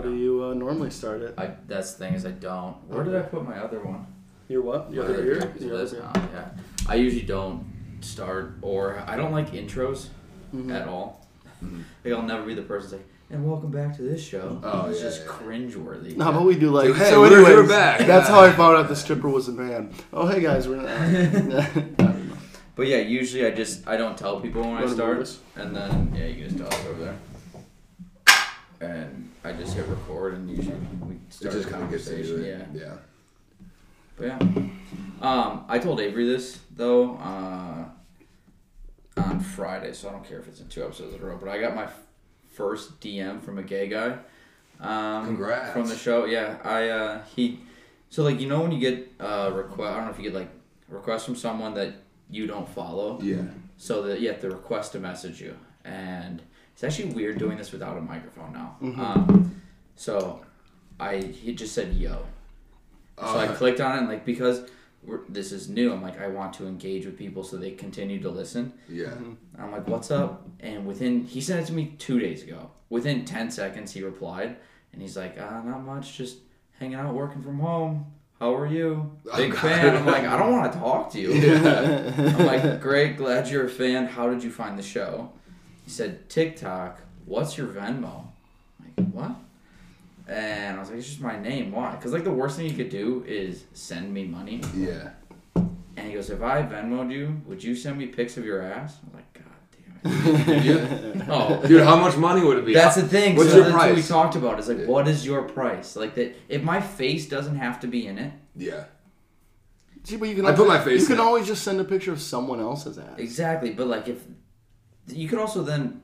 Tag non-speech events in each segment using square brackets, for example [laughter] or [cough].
How do you uh, normally start it? I that's the thing is I don't. Where did I put my other one? Your what? Your other other ear? Your this other now, yeah. I usually don't start or I don't like intros Mhm. at all. Mhm. Like I'll never be the person that's like, and welcome back to this show. Oh, it's yeah, just yeah. cringeworthy. No, but we do like. Like, hey, so, we're- anyways, we're back. That's how I found out the stripper was a man. Oh, hey guys, we're. [laughs] Not, I don't know. But yeah, usually I just I don't tell people when I start, and then yeah, you can just tell it over there. And I just hit record, and usually we start It just a kind of gets into conversation. it. Yeah, Yeah. but yeah. Um, I told Avery this though uh, on Friday, so I don't care if it's in two episodes in a row. But I got my f- first DM from a gay guy. Um, Congrats. from the show. Yeah, I uh, he. So like you know when you get uh request, I don't know if you get like a request from someone that you don't follow. Yeah. So that you have to request to message you, and it's actually weird doing this without a microphone now. Um, so I he just said yo, so I Uh, clicked on it and like because we're, this is new, I'm like I want to engage with people so they continue to listen. Yeah. I'm like what's up? And within he sent it to me two days ago. Within ten seconds he replied, and he's like uh, not much, just hanging out, working from home. How are you? [laughs] Big Oh, fan. I'm like I don't want to talk to you. Yeah. [laughs] I'm like, great, glad you're a fan. How did you find the show? He said, TikTok. What's your Venmo? I'm like, what? And I was like, it's just my name. Why? Because, like, the worst thing you could do is send me money. yeah. And he goes, if I Venmoed you, would you send me pics of your ass? I'm like, God damn it. [laughs] oh, Dude, how much money would it be? that's the thing. What's so your that's what we talked about. Is like, Yeah. what is your price? Like that. If my face doesn't have to be in it, Yeah. See, but you can. I put my face You can it. always just send a picture of someone else's ass. Exactly, but like if you could also then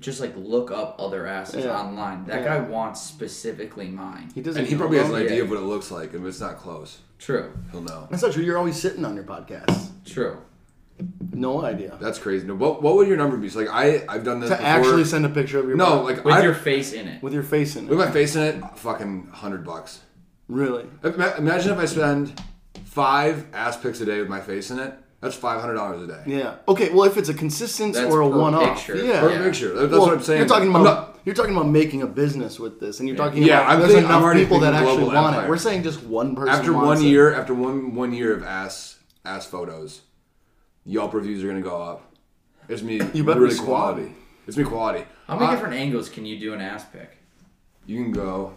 just like look up other asses Yeah. online. That Yeah. guy wants specifically mine. He doesn't. And he know probably has an idea of what it looks like, and if it's not close, True, he'll know. That's not true. You're always sitting on your podcast. true. No idea. That's crazy. No, what what would your number be? So like I I've done this To before. actually send a picture of your no, butt like With I your face in it. with your face in it. with my face in it, fucking hundred bucks. Really? Ima- Imagine if I spend five ass pics a day with my face in it. That's five hundred dollars a day. Yeah. Okay. Well, if it's a consistent That's or a per one-off, picture. yeah. Per Yeah. picture. That's Well, what I'm saying. You're talking about not- you're talking about making a business with this, and you're talking Yeah, about I'm there's thinking- I'm enough already people that actually global want it. empire. We're saying just one person. after wants one it. year, after one one year of ass ass photos, Yelp reviews are gonna go up. It's me You better be really squad. quality. It's me quality. How many Uh, different angles can you do an ass pic? You can go.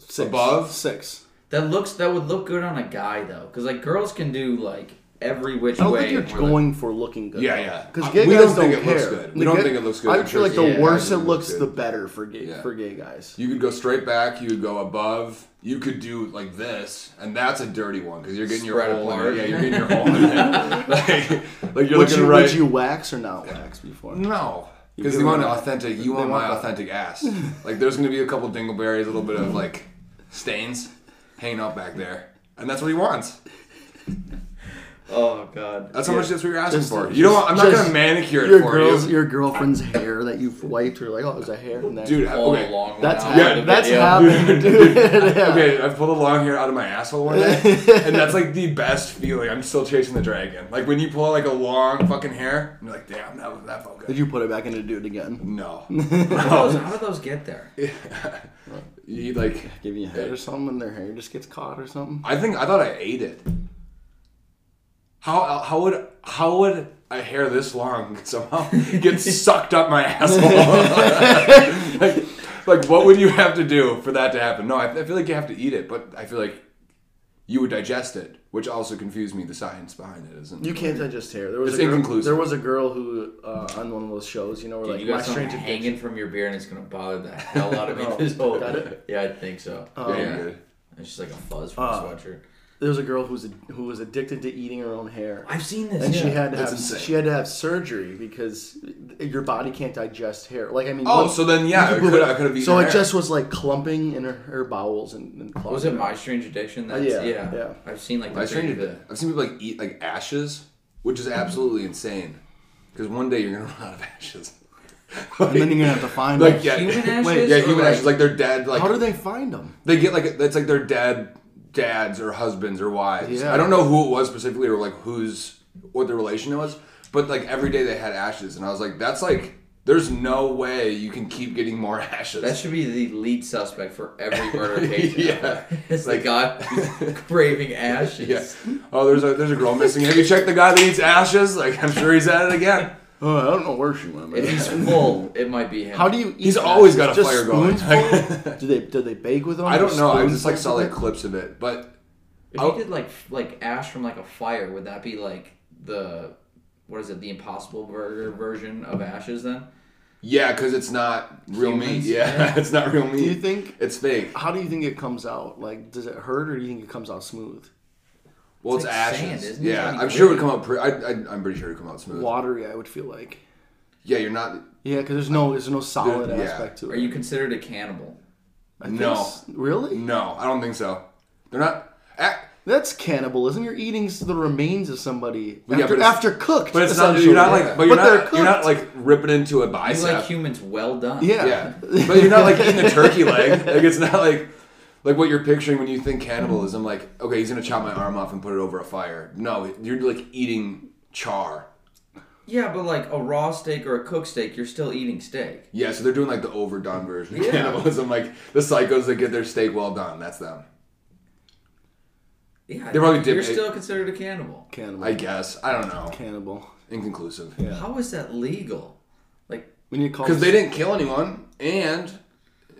Six. above? six. That looks that would look good on a guy though, because like girls can do like every which I don't way. think you're and we're like- going for looking good. Yeah, yeah. Because gay we guys don't think it care. looks good. We The don't gay- think it looks good. I I'm feel like the Yeah. worse it it looks looks, good. the better for gay Yeah. for gay guys. You could go straight back. You could go above. You could do like this, and that's a dirty one because you're getting your Spread hole in apart. Yeah, you're getting your [laughs] whole. in [laughs] like, like you're Would looking you, right. would you wax or not wax before? No, because You you want do- authentic. You want want my authentic ass. [laughs] like there's gonna be a couple dingleberries, a little bit of like stains hanging out back there, and that's what he wants. Oh god. That's how Yeah. much that's what you're asking Just- for. You don't. Want, I'm not just gonna manicure it Your for girl's you, your girlfriend's hair that you've wiped. You're like, oh, there's a hair in there. dude. All Okay, along that's out hap- of the that's video. happened, [laughs] dude. [laughs] Yeah. okay. I pulled a long hair out of my asshole one day, and that's like the best feeling. I'm still chasing the dragon. Like when you pull out like a long fucking hair, and you're like, damn, that was that felt good. Did you put it back in to do it again? No. [laughs] How did those- how did those get there? you like. Give you a head or something, and their hair just gets caught or something. I think I thought I ate it. How how would how would a hair this long somehow get [laughs] sucked up my asshole? [laughs] like, like, what would you have to do for that to happen? No, I, I feel like you have to eat it, but I feel like you would digest it, which also confused me. The science behind it isn't. You can't digest hair. There was It's a girl, inconclusive. There was a girl who uh, on one of those shows, you know, where Dude, like you my got something strange hanging addiction. from your beard and it's gonna bother the hell out of me. [laughs] Oh, this whole got it? Yeah, I think so. Oh. Yeah, yeah. good. It's just like a fuzz from Uh, a sweatshirt. There was a girl who was who was addicted to eating her own hair. I've seen this. and yeah. she had to That's have insane. she had to have surgery because your body can't digest hair. Like I mean, Oh, what- so then yeah, I could could put- I could have eaten. so her it hair. just was like clumping in her, her bowels and, and Was it My. Strange Addiction? Uh, yeah, yeah, yeah. I've seen like the I strange video. it. I've seen people like eat like ashes, which is absolutely insane. Because one day you're gonna [laughs] run out of ashes. [laughs] And then you're gonna have to find like them. yeah, Human ashes? Wait, yeah, human like- ashes. Like they're dead. Like How do they find them? they get like it's like their dead dads or husbands or wives. Yeah. I don't know who it was specifically or like whose what the relation was, but like every day they had ashes, and I was like, that's like There's no way you can keep getting more [laughs] ashes. That should be the lead suspect for every [laughs] murder case. Yeah. it's Like- the guy [laughs] craving ashes. yeah. Oh, there's a there's a girl missing. Have you checked the guy that eats ashes? Like I'm sure he's at it again. Oh, I don't know where she went. If man. he's full, it might be him. How do you? Eat He's ashes? always got a Just fire going. spoonful? [laughs] do they do they bake with them? I don't know. I just like saw like clips of it, but If I'll- you did like like ash from like a fire, would that be like the what is it? The Impossible Burger version of ashes? Then yeah, because it's not real meat. Yeah, Yeah. [laughs] it's not real meat. Do you think? It's fake. How do you think it comes out? Like, does it hurt, or do you think it comes out smooth? Well, it's, It's like ashes. sand, isn't yeah, It's I'm like sure it would come out. Pre- I, I, I'm pretty sure it would come out smooth. Watery, I would feel like. Yeah, you're not. Yeah, because there's no there's no solid Yeah. aspect to it. are you considered a cannibal? I No. s- Really? No, I don't think so. They're not. a- That's cannibalism. You're eating the remains of somebody Yeah, after, but after cooked. But it's not. You're not like. But you're But they're not. You're not like ripping into a You bicep. like humans well done. Yeah. Yeah, but you're not like eating a turkey leg. [laughs] Like it's not like like what you're picturing when you think cannibalism. Like okay, he's gonna chop my arm off and put it over a fire. No, you're like eating char. Yeah, but like a raw steak or a cooked steak, you're still eating steak. Yeah, so they're doing like the overdone version of Yeah. cannibalism. Like the psychos that get their steak well done. That's them. Yeah, they probably you're it- still considered a cannibal. Cannibal. I guess. I don't know. Cannibal. Inconclusive. Yeah. How is that legal? Like, We need to call Because they didn't kill anyone, and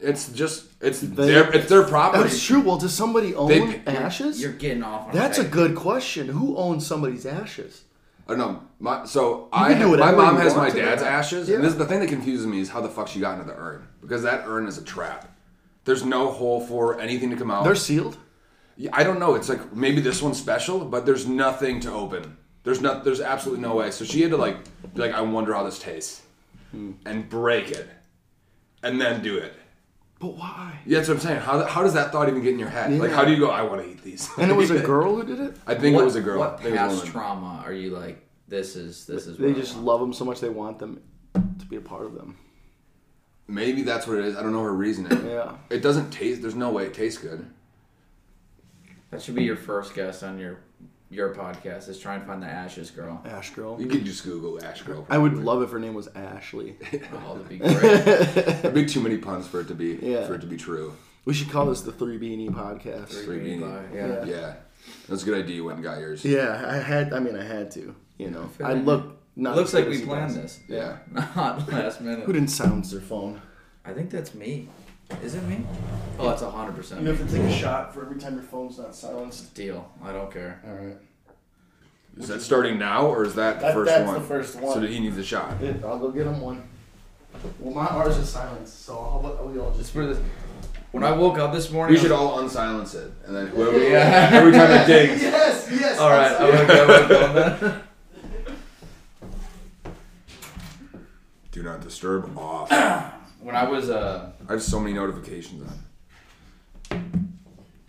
it's just it's They- their it's their property. That's true. Well, does somebody own They- ashes? you're getting off on That's a tight- good question. Who owns somebody's ashes? Oh no, my so I can do my mom has my dad's that. ashes, Yeah. and this the thing that confuses me is how the fuck she got into the urn because that urn is a trap. There's no hole for anything to come out. They're sealed. Yeah, I don't know. It's like maybe this one's special, but there's nothing to open. There's not. There's absolutely no way. So she had to like be like, I wonder how this tastes, Hmm. and break it, and then do it. But why? Yeah, that's what I'm saying. How, how does that thought even get in your head? Like, how do you go? I want to eat these. And it was a [laughs] girl who did it. I think what, it was a girl. I What think it was a past woman. trauma are you like? This is this is. They what I just want. love them so much they want them to be a part of them. Maybe that's what it is. I don't know her reasoning. Yeah. It doesn't taste. There's no way it tastes good. That should be your first guest on your your podcast. Is try and find the ashes girl. Ash girl. You could just Google Ash Girl. I would love if her name was Ashley. [laughs] Oh, that'd be great. It'd be too many puns for it to be Yeah. for it to be true. We should call this the Three Beanie Podcast. Three Green beanie. Yeah. Yeah, that's a good idea. You went and got yours. Yeah, I had. I mean, I had to. You know, feel I like- look not. Looks as like good as we planned does. this. Yeah. [laughs] Not last minute. Who didn't silence their phone? I think that's me. Is it me? Oh, it's hundred percent. You have to take a shot for every time your phone's not silenced. Deal. I don't care. All right. Is that starting now or is that the That- first that's one? the first So one. that he needs a shot. I'll go get him one. Well, my ours is silenced, so how about we all Just just. for this. When I woke up this morning, We I should was- all unsilence it, and then whoever Yeah. [laughs] every time it dings. [laughs] Yes, yes. All right. I'm gonna go with that. [laughs] Do not disturb off. [clears throat] When I was uh I have so many notifications on.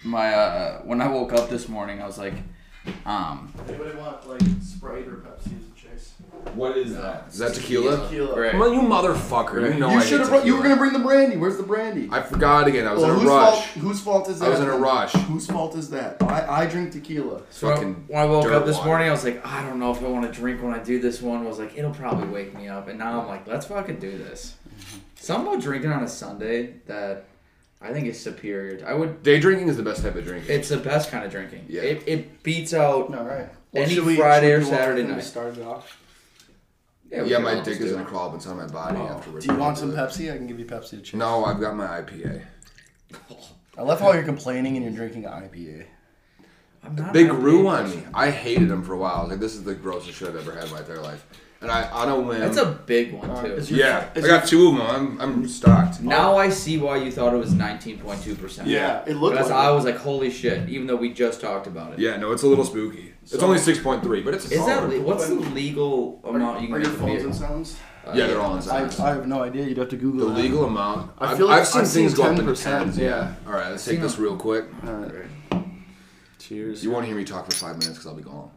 my uh when I woke up this morning, I was like, um, Anybody want like Sprite or Pepsi as a chase? What is that? Is that tequila? Tequila. great. Come on, you motherfucker! You know you should hate have. You were gonna bring the brandy. Where's the brandy? I forgot again. I was Well, in a whose rush. Fault, whose fault is that? I was in a rush. Whose fault is that? I, I drink tequila. So when I- Fucking when I woke up this water. morning, I was like, I don't know if I want to drink when I do this one. I was like, it'll probably wake me up. And now I'm like, let's fucking do this. Something about drinking on a Sunday that I think is superior. I would. Day drinking is the best type of drinking. It's the best kind of drinking. Yeah. It, it beats out. All right. Any should we- Friday or should we walk Saturday in to night. Start it off. Yeah, we yeah, could my all dick just is do gonna it. crawl up inside my body oh, afterwards. Do you want some Pepsi? I can give you Pepsi to chase. No, I've got my IPA. I love how you're complaining and you're drinking IPA. I'm not They an grew on me. I hated them for a while. I was like, this is the grossest shit I've ever had in my entire life. And I, on a whim. That's a big one too. is your- yeah, I is got two of them. I'm, I'm stocked. now I see why you thought it was 19.2 percent. Yeah. it looked That's like I it. was like, holy shit! Even though we just talked about it. Yeah, no, it's a little spooky. It's So- only 6.3, but it's a Is that solid. le- what's the legal amount you can Are your make a phones beer? in sounds? Uh, Yeah, they're all in I, silence. I have no idea. You'd have to The Google that. The legal amount. I I've, feel like I've seen I've seen things go up into 10%, tens. yeah. Yeah. All right, let's take Seen this real quick. All right. Cheers. You won't hear me talk for five minutes because I'll be gone.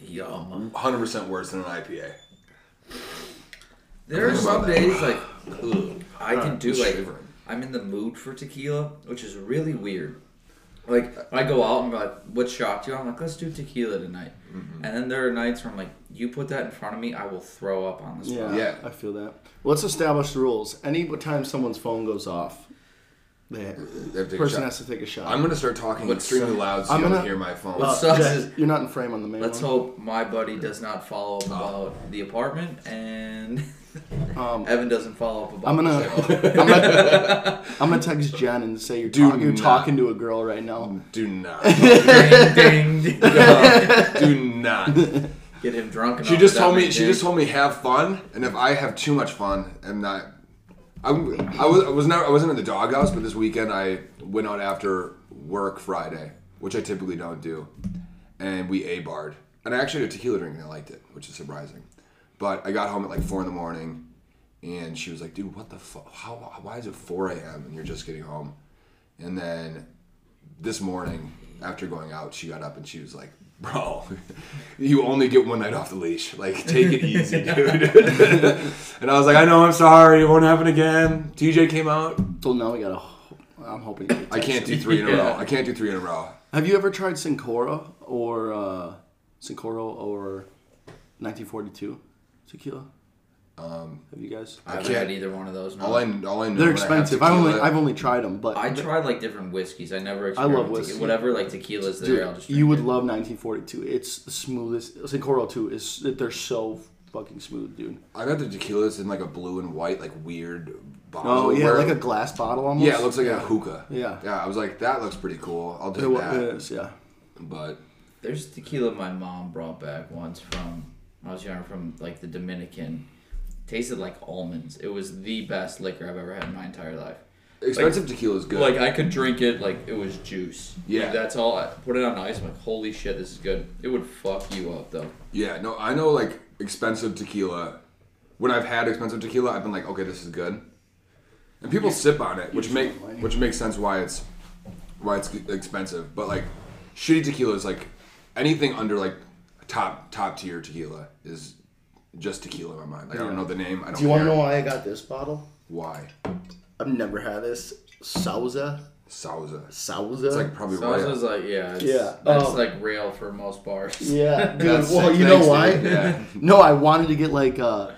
Yum. 100% worse than an IPA. There are some days like ugh, I can do like shivering. I'm in the mood for tequila, which is really weird. Like I go out and be like, "What shot do you?" I'm like, "Let's do tequila tonight." Mm-hmm. And then there are nights where I'm like, "You put that in front of me, I will throw up on this." Yeah, Yeah. I feel that. Let's establish the rules. Any time someone's phone goes off, the They have to take a person has to take a shot. I'm gonna start talking What's- extremely loud so I'm you don't gonna- hear my phone. What Uh, sucks Jack, is- you're not in frame on the main Let's one. hope my buddy does not follow up about the apartment and [laughs] Um, Evan doesn't follow up about I'm gonna. [laughs] I'm gonna, [laughs] I'm gonna text Jen and say you're, Do talk, you're not. talking to a girl right now. Do not. ding, ding, ding. do not. Get him drunk. She enough just that told me. many She days. just told me have fun, and if I have too much fun, I'm not. I'm, I was I was never I wasn't in the doghouse, but this weekend I went out after work Friday, which I typically don't do, and we a barred, and I actually had a tequila drink and I liked it, which is surprising. But I got home at like four in the morning, and she was like, "Dude, what the fuck? How? Why is it four a.m. and you're just getting home?" And then this morning, after going out, she got up and she was like, "Bro, [laughs] you only get one night off the leash. Like, take it easy, [laughs] dude." [laughs] and I was like, "I know, I'm sorry. It won't happen again." TJ came out. So now we gotta. I'm hoping. I can't do three in a Yeah. row. I can't do three in a row. Have you ever tried Sincora or uh, Cincoro or 1942 tequila? Um, Have you guys? I haven't can't- had either one of those. No. all I all I know. They're when I have expensive. I only tequila- I've only tried them, but I tried like different whiskeys. I never. I love experimented whiskey. tequila. Whatever like tequilas there, Dude, I'll just. you would it. love 1942. It's the smoothest. Cincoro too is they're so fucking smooth, dude. I got the tequilas in like a blue and white, like weird bottle. Oh yeah, where- like a glass bottle almost. yeah, it looks like a hookah. Yeah. yeah. I was like, that looks pretty cool. I'll It, do wa- that. it is, yeah. But There's tequila my mom brought back once from when I was younger from like the Dominican. Tasted like almonds. It was the best liquor I've ever had in my entire life. expensive tequila is good. Like I could drink it like it was juice. Yeah. Like, that's all. I put it on ice. I'm like, holy shit, this is good. It would fuck you up though. Yeah, no, I know like expensive tequila. When I've had expensive tequila, I've been like, okay, this is good, and people sip on it, which make money. which makes sense why it's why it's expensive. But like, shitty tequila is like anything under like top top tier tequila is just tequila in my mind. Like I don't know the name. I don't. Do you want to know why I got this bottle? why? I've never had this. Sauza. Sauza. Sauza. It's like probably So I right. like, yeah, it's, Yeah, That's um, like rail for most bars. yeah, [laughs] dude. That's well, sick. you Thanks, know why? dude. Yeah. [laughs] no, I wanted to get like uh,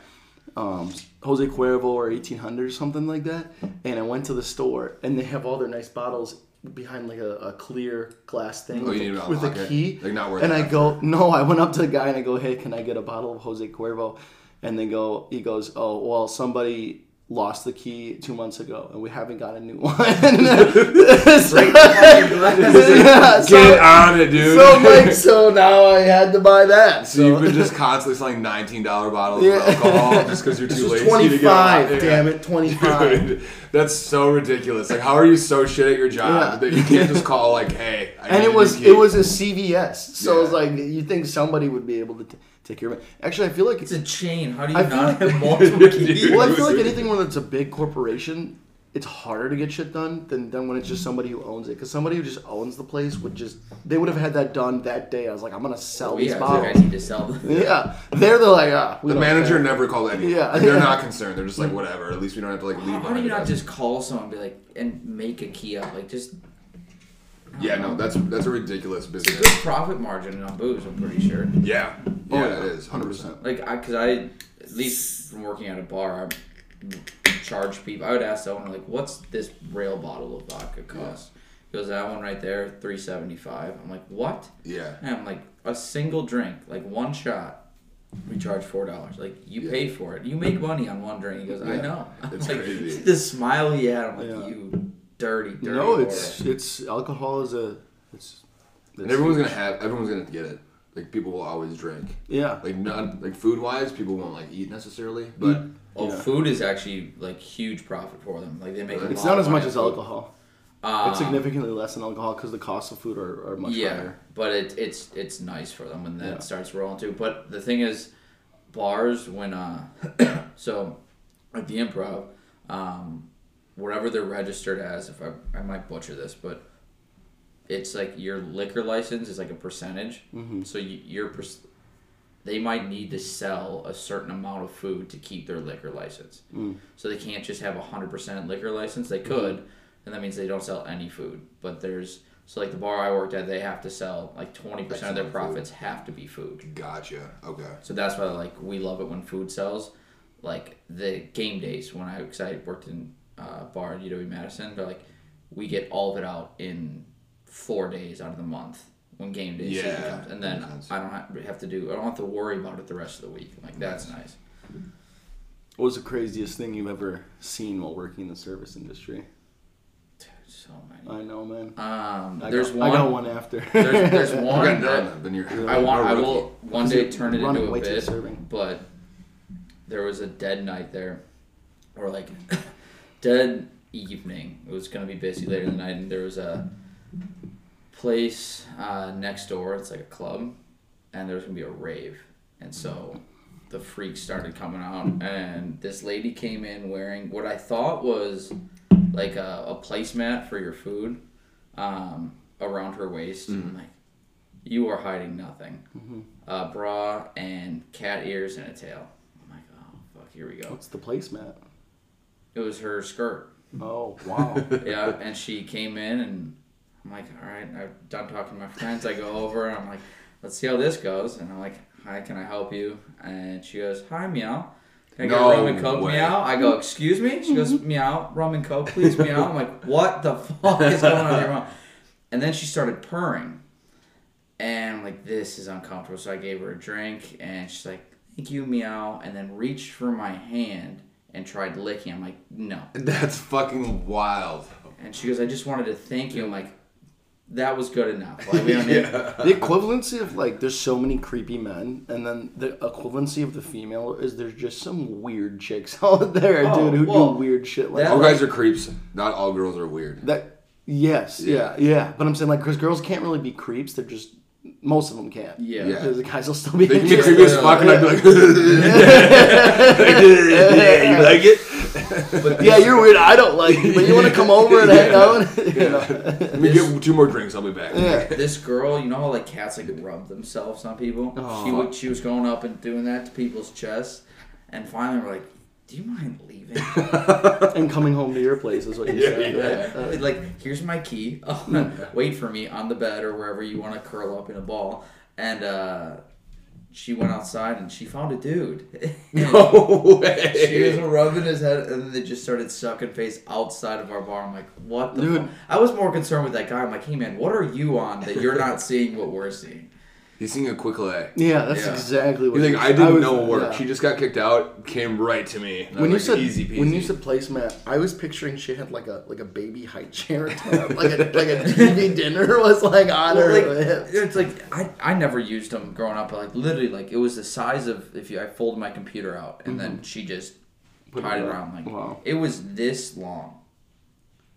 um, Jose Cuervo or 1800 or something like that, and I went to the store and they have all their nice bottles behind like a, a clear glass thing Oh, with, a, with a key. Like, not worth and I effort. go, no, I went up to the guy and I go, hey, can I get a bottle of Jose Cuervo? And they go, he goes, oh, well, somebody lost the key two months ago and we haven't got a new [laughs] one. [laughs] [laughs] So- yeah, so- Get on it, dude. so like, so now I had to buy that. So you've been just constantly selling nineteen dollar bottles Yeah. of alcohol just because you're too was lazy to get 25, out. damn it, 25. That's so ridiculous. Like, how are you so shit at your job Yeah. that you can't just call like, "Hey"? I and it a was it was a CVS, so it's Yeah. like you think somebody would be able to t- take care of it. Actually, I feel like It's a chain. How do you I feel not like- have [laughs] multiple keys? well, I feel like anything when it's a big corporation, it's harder to get shit done than, than when it's just somebody who owns it. Because somebody who just owns the place would just they would have had that done that day. I was like, I'm gonna sell these yeah, I was like, I bottles. need to sell them. Yeah, they're they're like, ah, we The manager care. never called anyone. Yeah. Like, they're Yeah. not [laughs] concerned. They're just like, whatever. At least we don't have to like leave. How, how do behind you not just call someone and be like and make a key up? Like just Yeah, no, that's that's a ridiculous it's a business. good profit margin on booze. I'm pretty sure. Yeah, yeah, Oh, it is, hundred percent. Like I, cause I, at least from working at a bar, I charge people. I would ask someone like, "What's this rail bottle of vodka cost?" He goes, "That one right there, three seventy five. I'm like, "What?" Yeah, And I'm like, "A single drink, like one shot." We charge four dollars. Like you Yeah. pay for it. You make money on one drink. He goes, I Yeah. know. [laughs] I'm It's like, crazy. [laughs] The smile he had. I'm like, Yeah. you dirty, dirty. No, whore." it's it's alcohol is a it's. and everyone's gonna have. Everyone's gonna get it. Like people will always drink. Yeah, Like not like food wise, people won't like eat necessarily, but Oh, Yeah. food is actually like huge profit for them. Like they make. a it's lot not of as much as food. alcohol. Uh, it's significantly less than alcohol because the costs of food are, are much yeah, higher. but it, it's it's nice for them when that Yeah. starts rolling too. But the thing is, bars when uh, [coughs] so at the improv, um, whatever they're registered as, if I I might butcher this, but it's like your liquor license is like a percentage. Mhm. So you, your per- they might need to sell a certain amount of food to keep their liquor license. Mm. So they can't just have a hundred percent liquor license. They could, and that means they don't sell any food. But there's So like the bar I worked at, they have to sell like twenty percent of their Excellent food. profits have to be food. Gotcha. Okay. So that's why like we love it when food sells. Like the game days when I because I worked in bar at UW Madison, but like we get all of it out in four days out of the month when game day season comes, and then. I don't have, to do I don't have to worry about it the rest of the week. Like that's nice. What was the craziest thing you've ever seen while working in the service industry? Dude, so many. I know, man. Um, I there's got, one. I got one after. There's, there's [laughs] one that. Then you're. I want. I will one day turn it into a bit, but there was a dead night there, or like dead evening. It was gonna be busy later in the night, and there was a place uh, next door. It's like a club, and there was gonna be a rave, and so the freaks started coming out, and this lady came in wearing what I thought was like a, a placemat for your food um, around her waist. I'm like, you are hiding nothing. Uh, bra and cat ears and a tail. I'm like, oh fuck, here we go. What's the placemat? It was her skirt. Oh wow. [laughs] Yeah, and she came in and I'm like, all right, I'm done talking to my friends. I go over and I'm like, let's see how this goes. And I'm like, hi, can I help you? And she goes, hi, meow. Can I get No rum and coke, way. meow? I go, excuse me? She goes, mm-hmm. meow, rum and coke, please, meow. I'm like, what the fuck is going on here, mom? And then she started purring. And I'm like, this is uncomfortable. So I gave her a drink, and she's like, thank you, meow. And then reached for my hand and tried licking. I'm like, no. [laughs] That's fucking wild. And she goes, I just wanted to thank you. I'm like, that was good enough. Like, we [laughs] don't need, [laughs] the equivalency of like there's so many creepy men, and then the equivalency of the female is there's just some weird chicks out there, Oh, dude, who well, do weird shit like that- All guys are creeps. Not all girls are weird. that. Yes, yeah, yeah. But I'm saying like, because girls can't really be creeps. They're just most of them can't. Yeah. Yeah. Because the guys will still be. They can be interested. creepy as fuck, and I'd be like, [laughs] yeah, you like it? But yeah, you're weird. I don't like you, but you want to come over and hang out? [laughs] You know? Let me get two more drinks. I'll be back. Yeah. this girl, you know how like cats like rub themselves on people? Oh. She would, she was going up and doing that to people's chests, and finally we're like, "Do you mind leaving?" [laughs] and coming home to your place is what you Yeah, said. Yeah. right? Uh, like, here's my key. [laughs] Wait for me on the bed or wherever you want to curl up in a ball. And uh, she went outside and she found a dude. [laughs] No way. She was rubbing his head, and then they just started sucking face outside of our bar. I'm like, what the Dude. fuck? I was more concerned with that guy. I'm like, hey man, what are you on that you're not seeing what we're seeing? He's seeing a quick lay. yeah, that's Yeah. exactly what You think I didn't was- know work? yeah. She just got kicked out. Came right to me. When you was said easy peasy. when you said placemat, I was picturing she had like a like a baby high chair, top, [laughs] like a like a TV [laughs] dinner was like on Well, her like, it's like I, I never used them growing up. But like literally, like it was the size of if you I folded my computer out and then mm-hmm. she just Put tied it it around like Wow. it was this long.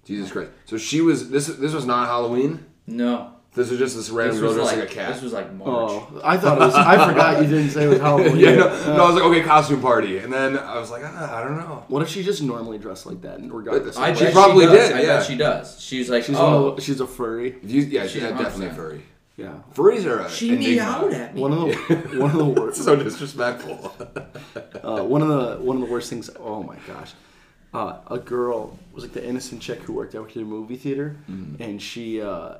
Jesus Christ. So she was this. This was not Halloween. No, This is just this random this girl dressed like, like a cat. this was like March. Oh, I thought it was. I forgot you didn't say it was Halloween. [laughs] yeah, no, Uh, no, I was like, okay, costume party, and then I was like, ah, I don't know. What if she just normally dressed like that, regardless? I of She probably does. did, I yeah. bet she does. She's like, she's oh, one of, she's a furry. You, yeah, She's she's definitely a furry. Yeah, Furries are a she enigma. meowed at me. one of the [laughs] one of the worst. [laughs] so disrespectful. Uh, one of the one of the worst things. Oh my gosh, uh, a girl was like the innocent chick who worked out at the movie theater, and she uh,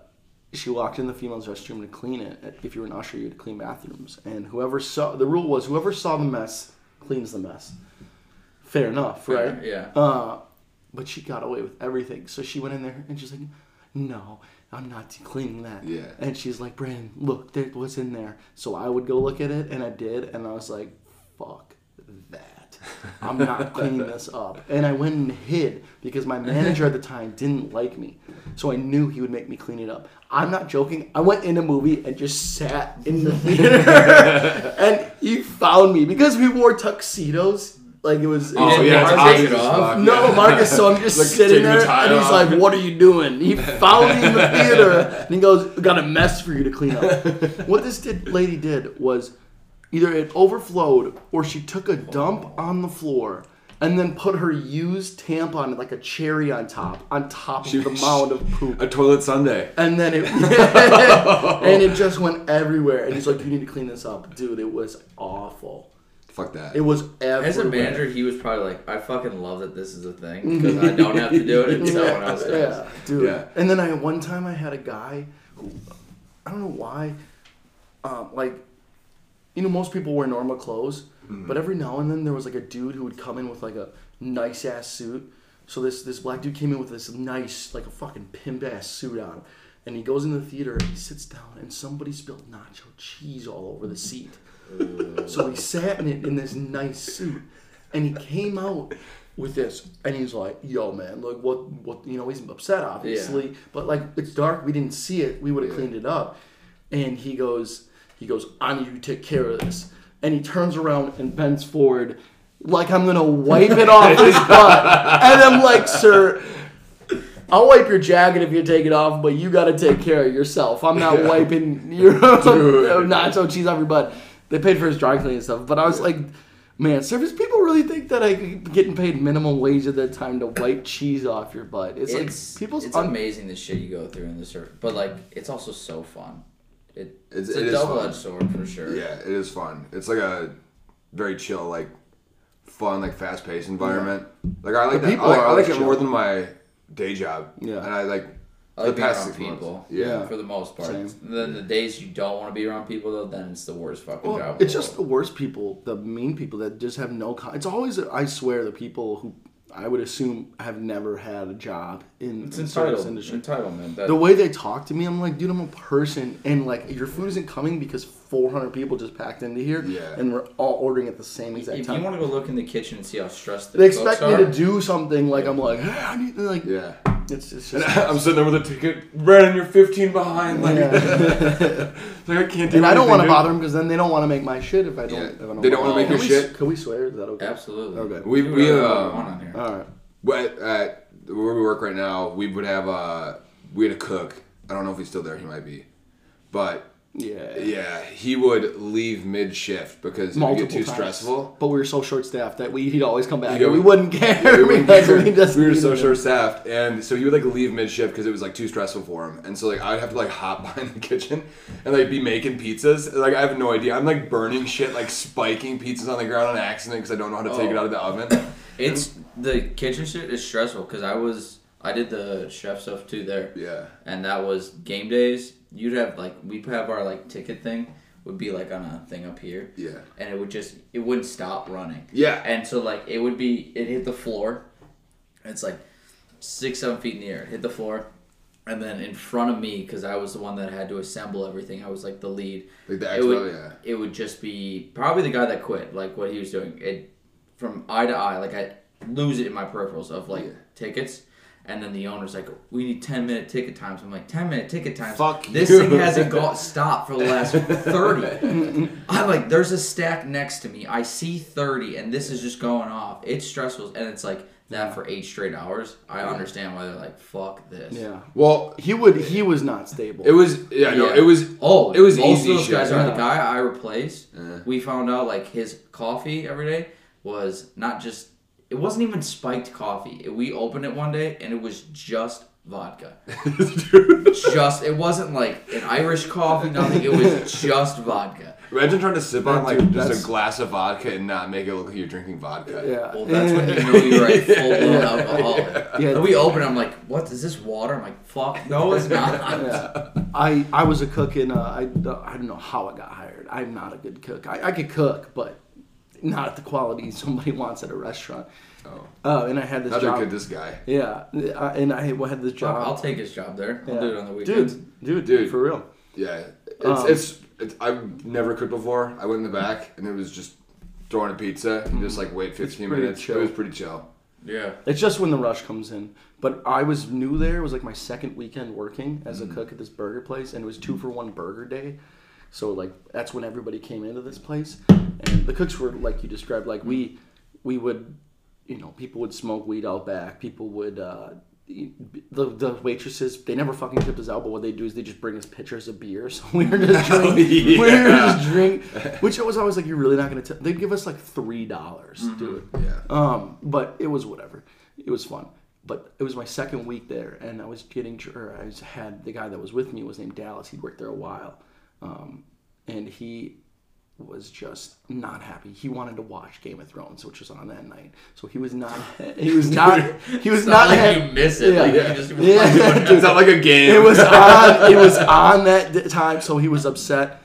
she walked in the females' restroom to clean it. If you were an usher, you had to clean bathrooms, and whoever saw the rule was whoever saw the mess cleans the mess. Fair enough, Fair, right? yeah. Uh, but she got away with everything, so she went in there and she's like, "No, I'm not cleaning that." Yeah. And she's like, "Brandon, look, there, what's in there?" So I would go look at it, and I did, and I was like, "Fuck that! I'm not [laughs] cleaning this up." And I went and hid because my manager at the time didn't like me, so I knew he would make me clean it up. I'm not joking. I went in a movie and just sat in the [laughs] theater, [laughs] and he found me because we wore tuxedos. Like it was. it oh, was Oh yeah, Marcus take it off? no. Marcus. So I'm just Like, sitting taking the there, and he's off. like, "What are you doing?" He found me in the theater, and he goes, "Got a mess for you to clean up." [laughs] what this did, lady did was either it overflowed or she took a dump on the floor and then put her used tampon like a cherry on top, on top of the mound of poop. A toilet sundae. And then it [laughs] [laughs] and it just went everywhere. And he's like, "You need to clean this up, dude. It was awful." Fuck that. It was everywhere. As a manager, he was probably like, I fucking love that this is a thing because I don't have to do it [laughs] and someone else does. Yeah, dude. Yeah. And then I one time I had a guy who I don't know why, um, like, you know, most people wear normal clothes, Mm-hmm. but every now and then there was like a dude who would come in with like a nice ass suit. So this this black dude came in with this nice like a fucking pimp ass suit on, and he goes in the theater and he sits down and somebody spilled nacho cheese all over the seat. So he [laughs] sat in it in this nice suit, and he came out with this, and he's like, "Yo, man, look what what you know." He's upset, obviously, but like it's dark, we didn't see it. We would have cleaned it up. And he goes, he goes, "I need you to take care of this." And he turns around and bends forward, like I'm gonna wipe it off his [laughs] butt. And I'm like, "Sir." I'll wipe your jacket if you take it off, but you got to take care of yourself. I'm not wiping your [laughs] nacho cheese off your butt. They paid for his dry cleaning and stuff, but I was like, man, service people really think that I'm getting paid minimum wage at that time to wipe cheese off your butt. It's, It's like people's it's un- amazing the shit you go through in the service, but like it's also so fun. It, It's- it's, a is double fun. edged sword for sure. Yeah, it is fun. It's like a very chill, like fun, like fast paced environment. Like I like The that. People like, are I like always it more than my day job. Yeah. and I like I like the being past around six months. people. Yeah. For the most part. Same. Then the days you don't want to be around people though, then it's the worst fucking Well, job. it's just the worst people, the mean people that just have no. Con- it's always, I swear, the people who I would assume have never had a job in it's the service industry. entitlement. That, The way they talk to me, I'm like, dude, I'm a person, and like your food isn't coming because 400 people just packed into here, Yeah. and we're all ordering at the same exact if time. you want to go look in the kitchen and see how stressed the they expect me are, to do something like I'm like, hey, I need like, yeah. It's, it's And just. I'm sitting there with a ticket. Brandon, you're 15 behind. Like, Yeah. [laughs] like I can't do. and I don't want to bother them because then they don't want to make my shit if I don't. Yeah. If I don't They don't wanna make Can your we- shit? Can we swear? Is that okay? absolutely. Okay. We- Do we, whatever uh, on here. All right. But at where we work right now, we would have uh we had a cook. I don't know if he's still there. He might be, but Yeah. yeah, he would leave mid shift because it would Multiple get too times. stressful. But we were so short staffed that we, he'd always come back. Yeah, and we we- wouldn't care [laughs] we just we were needed so him. short staffed, and so he would like leave mid shift because it was like too stressful for him, and so like I'd have to like hop [laughs] behind the kitchen and like be making pizzas. Like I have no idea. I'm like burning shit, like spiking pizzas on the ground on accident because I don't know how to take it Oh. out of the oven. [coughs] It's the kitchen shit is stressful because I was I did the chef stuff too there, Yeah, and that was game days. You'd have like we'd have our like ticket thing would be like on a thing up here, yeah, and it would just it wouldn't stop running. yeah. And so like it would be it hit the floor. It's like six seven feet in the air. It hit the floor, and then in front of me because I was the one that had to assemble everything. I was like the lead. Like the it would yeah. it would just be probably the guy that quit. Like what he was doing. It from eye to eye. Like I lose it in my peripherals of like Yeah. tickets. And then the owner's like, "We need ten minute ticket times." I'm like, 10 minute ticket times. Fuck this you." thing hasn't got [laughs] stopped for the last thirty. [laughs] I'm like, there's a stack next to me. I see 30, and this is just going off. It's stressful, and it's like that for eight straight hours. I understand why they're like, fuck this. Yeah. Well, He would. He was not stable. it was yeah, no, it was Oh, It was most easy of those shit. guys are the guy I replaced. Yeah. We found out like his coffee every day was not just. It wasn't even spiked coffee. We opened it one day and it was just vodka. [laughs] just it wasn't like an Irish coffee. Nothing. It was just vodka. Imagine trying to sip on like Dude, just that's- a glass of vodka and not make it look like you're drinking vodka. yeah. Well, that's when you know you're a full [laughs] blown alcoholic. Yeah. And we open. I'm like, what is this water? I'm like, fuck, no, it's [laughs] not. Yeah. I I was a cook in. Uh, I I don't know how I got hired. I'm not a good cook. I, I could cook, but not the quality somebody [laughs] wants at a restaurant. Oh. Uh, and I had this Not job. good this guy. Yeah, uh, and I had this job. I'll, take his job there. I'll Yeah. do it on the weekends. Dude, dude, Dude. for real. Yeah. It's, Um, it's it's I've never cooked before. I went in the back and it was just throwing a pizza and just like wait 15 pretty minutes. chill. It was pretty chill. Yeah. It's just when the rush comes in. But I was new there. It was like my second weekend working as a cook at this burger place, and it was two for one burger day. So like that's when everybody came into this place, and the cooks were like you described. Like we, we would, you know, people would smoke weed out back. People would. Uh, the, the waitresses they never fucking tipped us out, but what they do is they just bring us pitchers of beer, [laughs] so we were just drink, we were just drink, which I was always like you're really not gonna tip. They'd give us like three dollars, dude. Yeah. Um, but it was whatever. It was fun. But it was my second week there, and I was getting, or I was, had the guy that was with me was named Dallas. He'd worked there a while, um, and he was just not happy. He wanted to watch Game of Thrones, which was on that night. So he was not. [laughs] He was not. He was It's not. not like you miss it. Yeah. Like, you just Yeah. [laughs] It's not like a game. it was [laughs] on. It was on that time, so he was upset,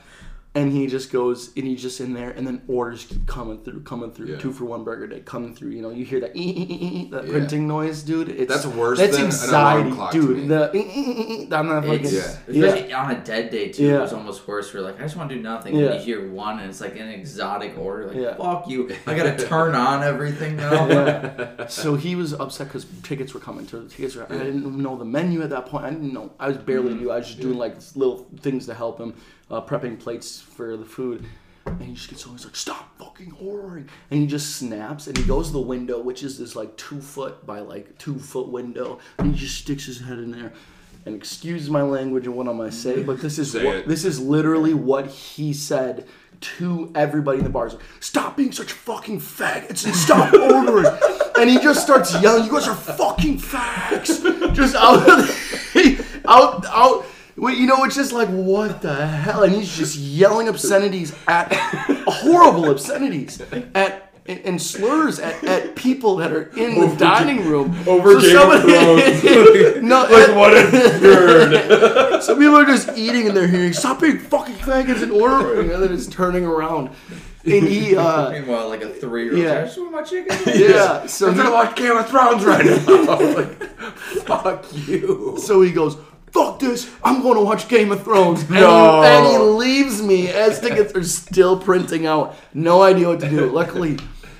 and he just goes and he's just in there, and then orders keep coming through, coming through, Yeah. two for one burger day, coming through. You know, you hear that that Yeah. printing noise, dude. It's That's worse That's than an anxiety, alarm clock to me. dude. The on that fucking It's, Yeah. Especially on a dead day too, Yeah. it was almost worse. We're like, I just want to do nothing. Yeah. And you hear one, and it's like an exotic order. Like, Yeah. fuck you. I gotta [laughs] turn on everything now. Yeah. [laughs] so he was upset because tickets were coming. To tickets were. I didn't know the menu at that point. I didn't know. I was barely Mm-hmm. knew. I was just doing like little things to help him, uh, prepping plates for the food. And he just gets so he's like, "Stop fucking ordering!" And he just snaps and he goes to the window, which is this like two foot by like two foot window, and he just sticks his head in there. And excuse my language and what I'm gonna say, but this is what, this is literally what he said to everybody in the bars. Stop being such fucking faggots and stop ordering. [laughs] and he just starts yelling, "You guys are fucking fags!" [laughs] Just out, [laughs] out, out. Wait, you know, it's just like what the hell? And he's just yelling obscenities at horrible obscenities at. And and slurs at, at people that are in the dining room over Game of Thrones. [laughs] [laughs] no, Like at- what a nerd. [laughs] some people are just eating and they're hearing, stop being fucking faggots and ordering. And then it's turning around. And he, uh, Meanwhile, like a three-year-old, Yeah. I just want my chicken. yeah, so I'm he, gonna watch Game of Thrones right now. like, fuck you. so he goes, fuck this, I'm going to watch Game of Thrones. And, No. he, and he leaves me as tickets are still printing out. No idea what to do. Luckily,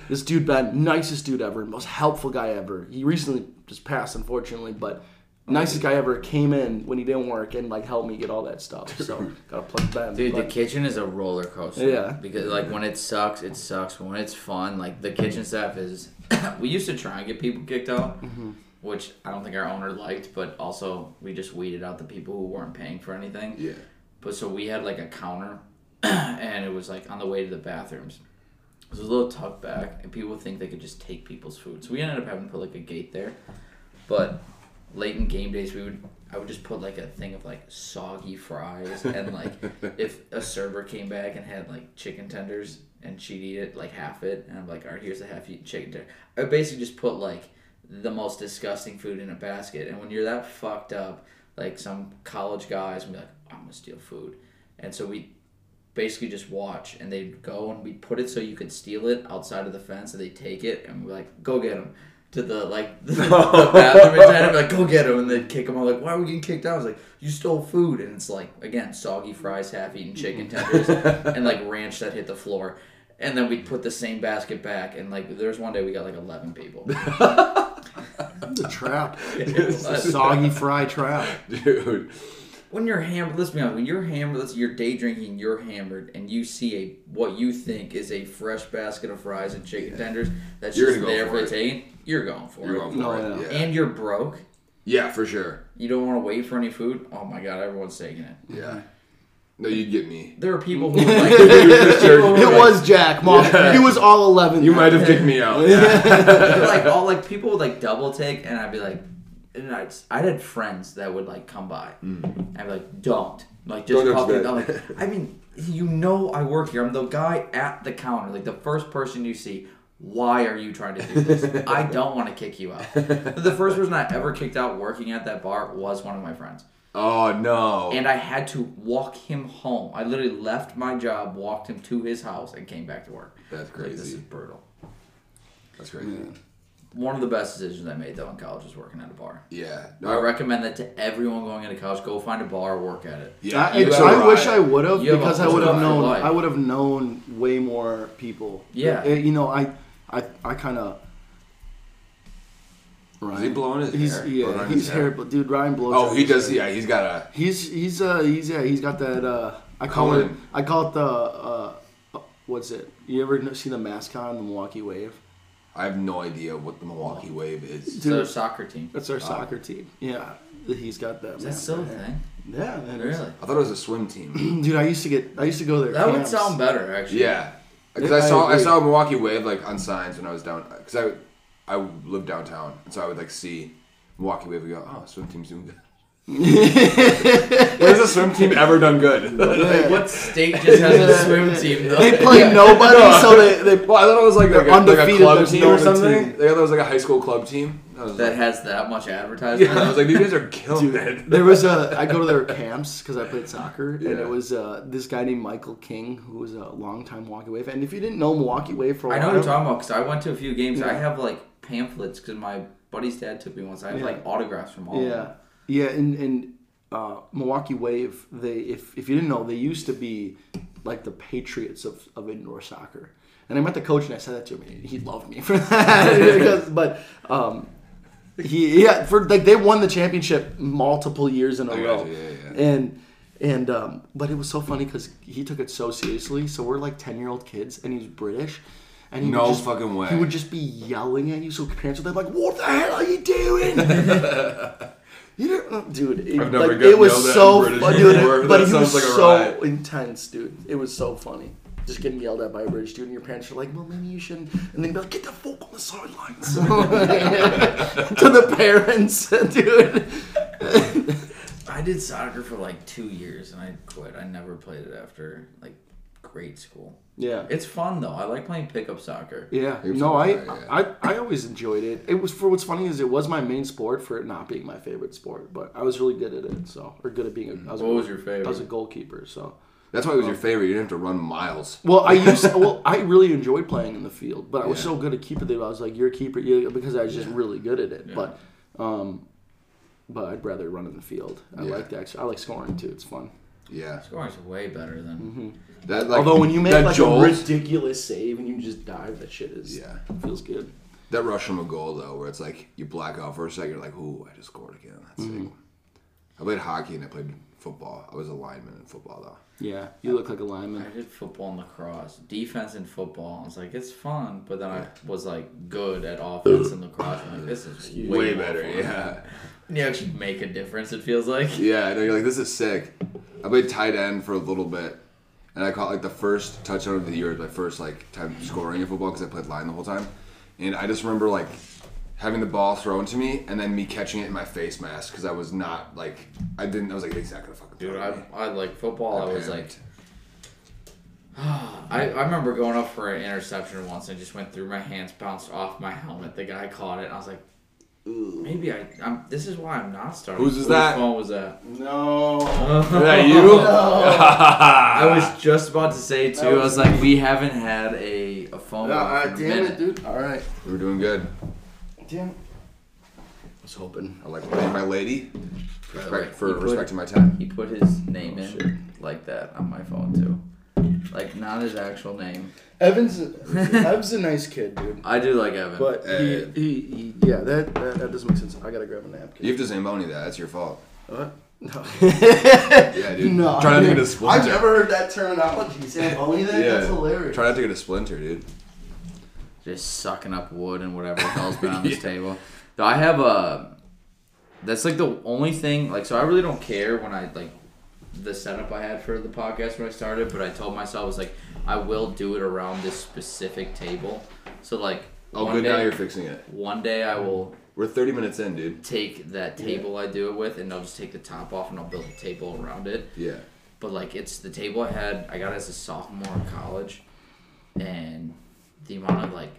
this dude, Ben, nicest dude ever, most helpful guy ever. He recently just passed, unfortunately, but nicest guy ever came in when he didn't work and like helped me get all that stuff. So [laughs] gotta plug Ben. Dude, the kitchen is a roller coaster. Yeah. Because like when it sucks, it sucks. When it's fun, like the kitchen staff is. [coughs] we used to try and get people kicked out, Mm-hmm. Which I don't think our owner liked, but also we just weeded out the people who weren't paying for anything. Yeah. But so we had like a counter, [clears throat] and it was like on the way to the bathrooms. It was a little tucked back, and people think they could just take people's food. So we ended up having to put like a gate there. But late in game days, we would I would just put like a thing of like soggy fries, and like [laughs] if a server came back and had like chicken tenders, and she'd eat it like half it, and I'm like, all right, here's a half eaten chicken tender. I basically just put like the most disgusting food in a basket, and when you're that fucked up, like some college guys would be like, I'm gonna steal food, and so we basically just watch and they'd go and we'd put it so you could steal it outside of the fence and they'd take it and we're like go get him to the like [laughs] the, [laughs] bathroom attendant be like go get him and they'd kick him out. Like why are we getting kicked out? I was like you stole food. And it's like again soggy fries half eaten chicken mm-hmm. tenders [laughs] and like ranch that hit the floor. And then we'd put the same basket back and like there's one day we got like 11 people the trap. [laughs] was. Soggy fry trap. Dude. when you're hammered, let's be honest. When you're hammered, let's you're day drinking, you're hammered, and you see a what you think is a fresh basket of fries and chicken tenders that's You're just there for for the taking. You're going for You're it, going for No, it. yeah. Yeah. and you're broke. yeah, for sure. You don't want to wait for any food. Oh my god, everyone's taking it. Yeah. No, you get me. There are people who [laughs] like. just [laughs] people It are like- was Jack, Mom. Yeah. He was all 11. You might have kicked me out. [laughs] they're like all like people would like double take, and I'd be like, and I'd, I'd had friends that would like come by, and I'd be like, don't like just Don't call to me. I'm like, I mean, you know, I work here. I'm the guy at the counter, like the first person you see. Why are you trying to do this? I don't want to kick you out. The first person I ever kicked out working at that bar was one of my friends. Oh no. And I had to walk him home. I literally left my job, walked him to his house, and came back to work. That's Like, this is brutal. That's crazy. One of the best decisions I made though in college was working at a bar. Yeah. I recommend that to everyone going into college. Go find a bar, work at it. Yeah. I, you I, wish. I would have You have a because I would have known. life. I would have known way more people. Yeah. Uh, You know, I, I, I kind of. Is he blowing his he's, hair? Yeah, Blowing on he's his hair? hair, but dude, Ryan blows. Oh, out he his does. hair. Yeah, he's got a. He's he's uh he's yeah he's got that uh I call it Colin. I call it the uh uh, what's it? You ever kn- see the mascot on the Milwaukee Wave? I have no idea what the Milwaukee Wave is. It's their Dude. soccer team. That's our soccer team. Yeah, he's got that. Is that mascot still a thing? Yeah, man. Really? I thought it was a swim team. [clears throat] Dude, I used to get I used to go there. That would sound better, actually. yeah. Because I I saw I, agree. saw Milwaukee Wave like on signs when I was down. Because I I lived downtown, and so I would like see Milwaukee Wave and go, oh, swim team's doing good. When has a swim team ever done good? Like, [laughs] what state just has a swim team though? They play nobody, so they, they well, I thought it was like, like, a, like a undefeated, club there's team no or other something. team. They thought it was like a high school club team. I was that like, has that much advertisement. yeah, I was like, these guys are [laughs] killing Dude, it. there was a. I go to their [laughs] camps because I played soccer, and Yeah. it was uh, this guy named Michael King who was a longtime Milwaukee Wave. And if you didn't know Milwaukee Wave for a I while, know what you're talking about because I went to a few games. I have like pamphlets because my buddy's dad took me once. I have Yeah. like autographs from all of Yeah, them. yeah, and and uh, Milwaukee Wave. They if if you didn't know, they used to be like the Patriots of, of indoor soccer. And I met the coach and I said that to him. and He loved me for [laughs] that. because, [laughs] but um, he yeah for like they won the championship multiple years in a I row. yeah, yeah. And and um, but it was so funny because he took it so seriously. So we're like ten year old kids, and he's British. And he No just, fucking way. He would just be yelling at you. So parents would be like, "What the hell are you doing?" [laughs] you don't, uh, dude, it, I've never like, got it was yelled at in so British fun, dude. before, but but he was like so riot. intense, dude. It was so funny. Just getting yelled at by a British dude, and your parents are like, "Well, maybe you shouldn't," and then be like, "Get the fuck on the sidelines." [laughs] to the parents, [laughs] dude. I did soccer for like two years and I quit. I never played it after like grade school. Yeah, It's fun though. I like playing pickup soccer. yeah. You're No, I, yeah. I, I always enjoyed it. It was for what's funny is it was my main sport for it not being my favorite sport, but I was really good at it. So, or good at being a. I was a What was your favorite? I was a goalkeeper. So. That's why it was your favorite. You didn't have to run miles. Well, I used to, [laughs] well, I really enjoyed playing in the field, but I was Yeah. so good at keeping it. I was like, "You're a keeper," yeah, because I was just really good at it. But, um, but I'd rather run in the field. I Yeah. like that. I like scoring too. It's fun. Yeah. Scoring's way better than. That like Although when you make that like jolt, a ridiculous save and you just dive, that shit is Yeah. feels good. that rush from a goal though, where it's like you black out for a second, you're like, "Ooh, I just scored again." That's Mm-hmm. sick. I played hockey and I played football. I was a lineman in football though. Yeah, you look like a lineman. I did football and lacrosse, defense and football. I was like, it's fun, but then I was like good at offense and lacrosse. I'm like, this is way, Way better, fun. yeah. [laughs] You actually make a difference. It feels like. Yeah, I know. You're like, this is sick. I played tight end for a little bit, and I caught like the first touchdown of the year, my first like time scoring in football because I played line the whole time, and I just remember like having the ball thrown to me and then me catching it in my face mask because I was not like I didn't. I was like, he's not gonna fucking Dude, I. I like football. I, was like. [sighs] I, I remember going up for an interception once and just went through my hands, bounced off my helmet. The guy caught it, and I was like, maybe I. I'm, this is why I'm not starting. Whose is Whose that? phone was that? No. [laughs] Is that you? [laughs] I was just about to say too. That I was- was like, we haven't had a a phone. call Ah, for a damn minute. it, dude. All right. We're doing good. Damn. I was hoping. I like playing my lady. Respect for he put- respecting my time. He put his name Oh, in shit. like that on my phone too, like not his actual name. Evan's [laughs] Ev's a nice kid, dude. I do like Evan. But he, Uh, he, he yeah, that, that that doesn't make sense. I gotta grab a napkin. You have to Zamboni that. That's your fault. What? [laughs] No. Yeah, dude. No. Try not to get a splinter. I've never heard that terminology. Zamboni that? Yeah. That's hilarious. Try not to get a splinter, dude. just sucking up wood and whatever else been on [laughs] this table. Though I have a, that's like the only thing. Like, so I really don't care when I like the setup I had for the podcast when I started. But I told myself I was like, I will do it around this specific table. So like, Oh, one good. day, Now you're fixing it. one day I will We're 30 minutes in, dude. take that table I do it with, and I'll just take the top off and I'll build a table around it. Yeah. But like it's the table I had I got as a sophomore in college and the amount of like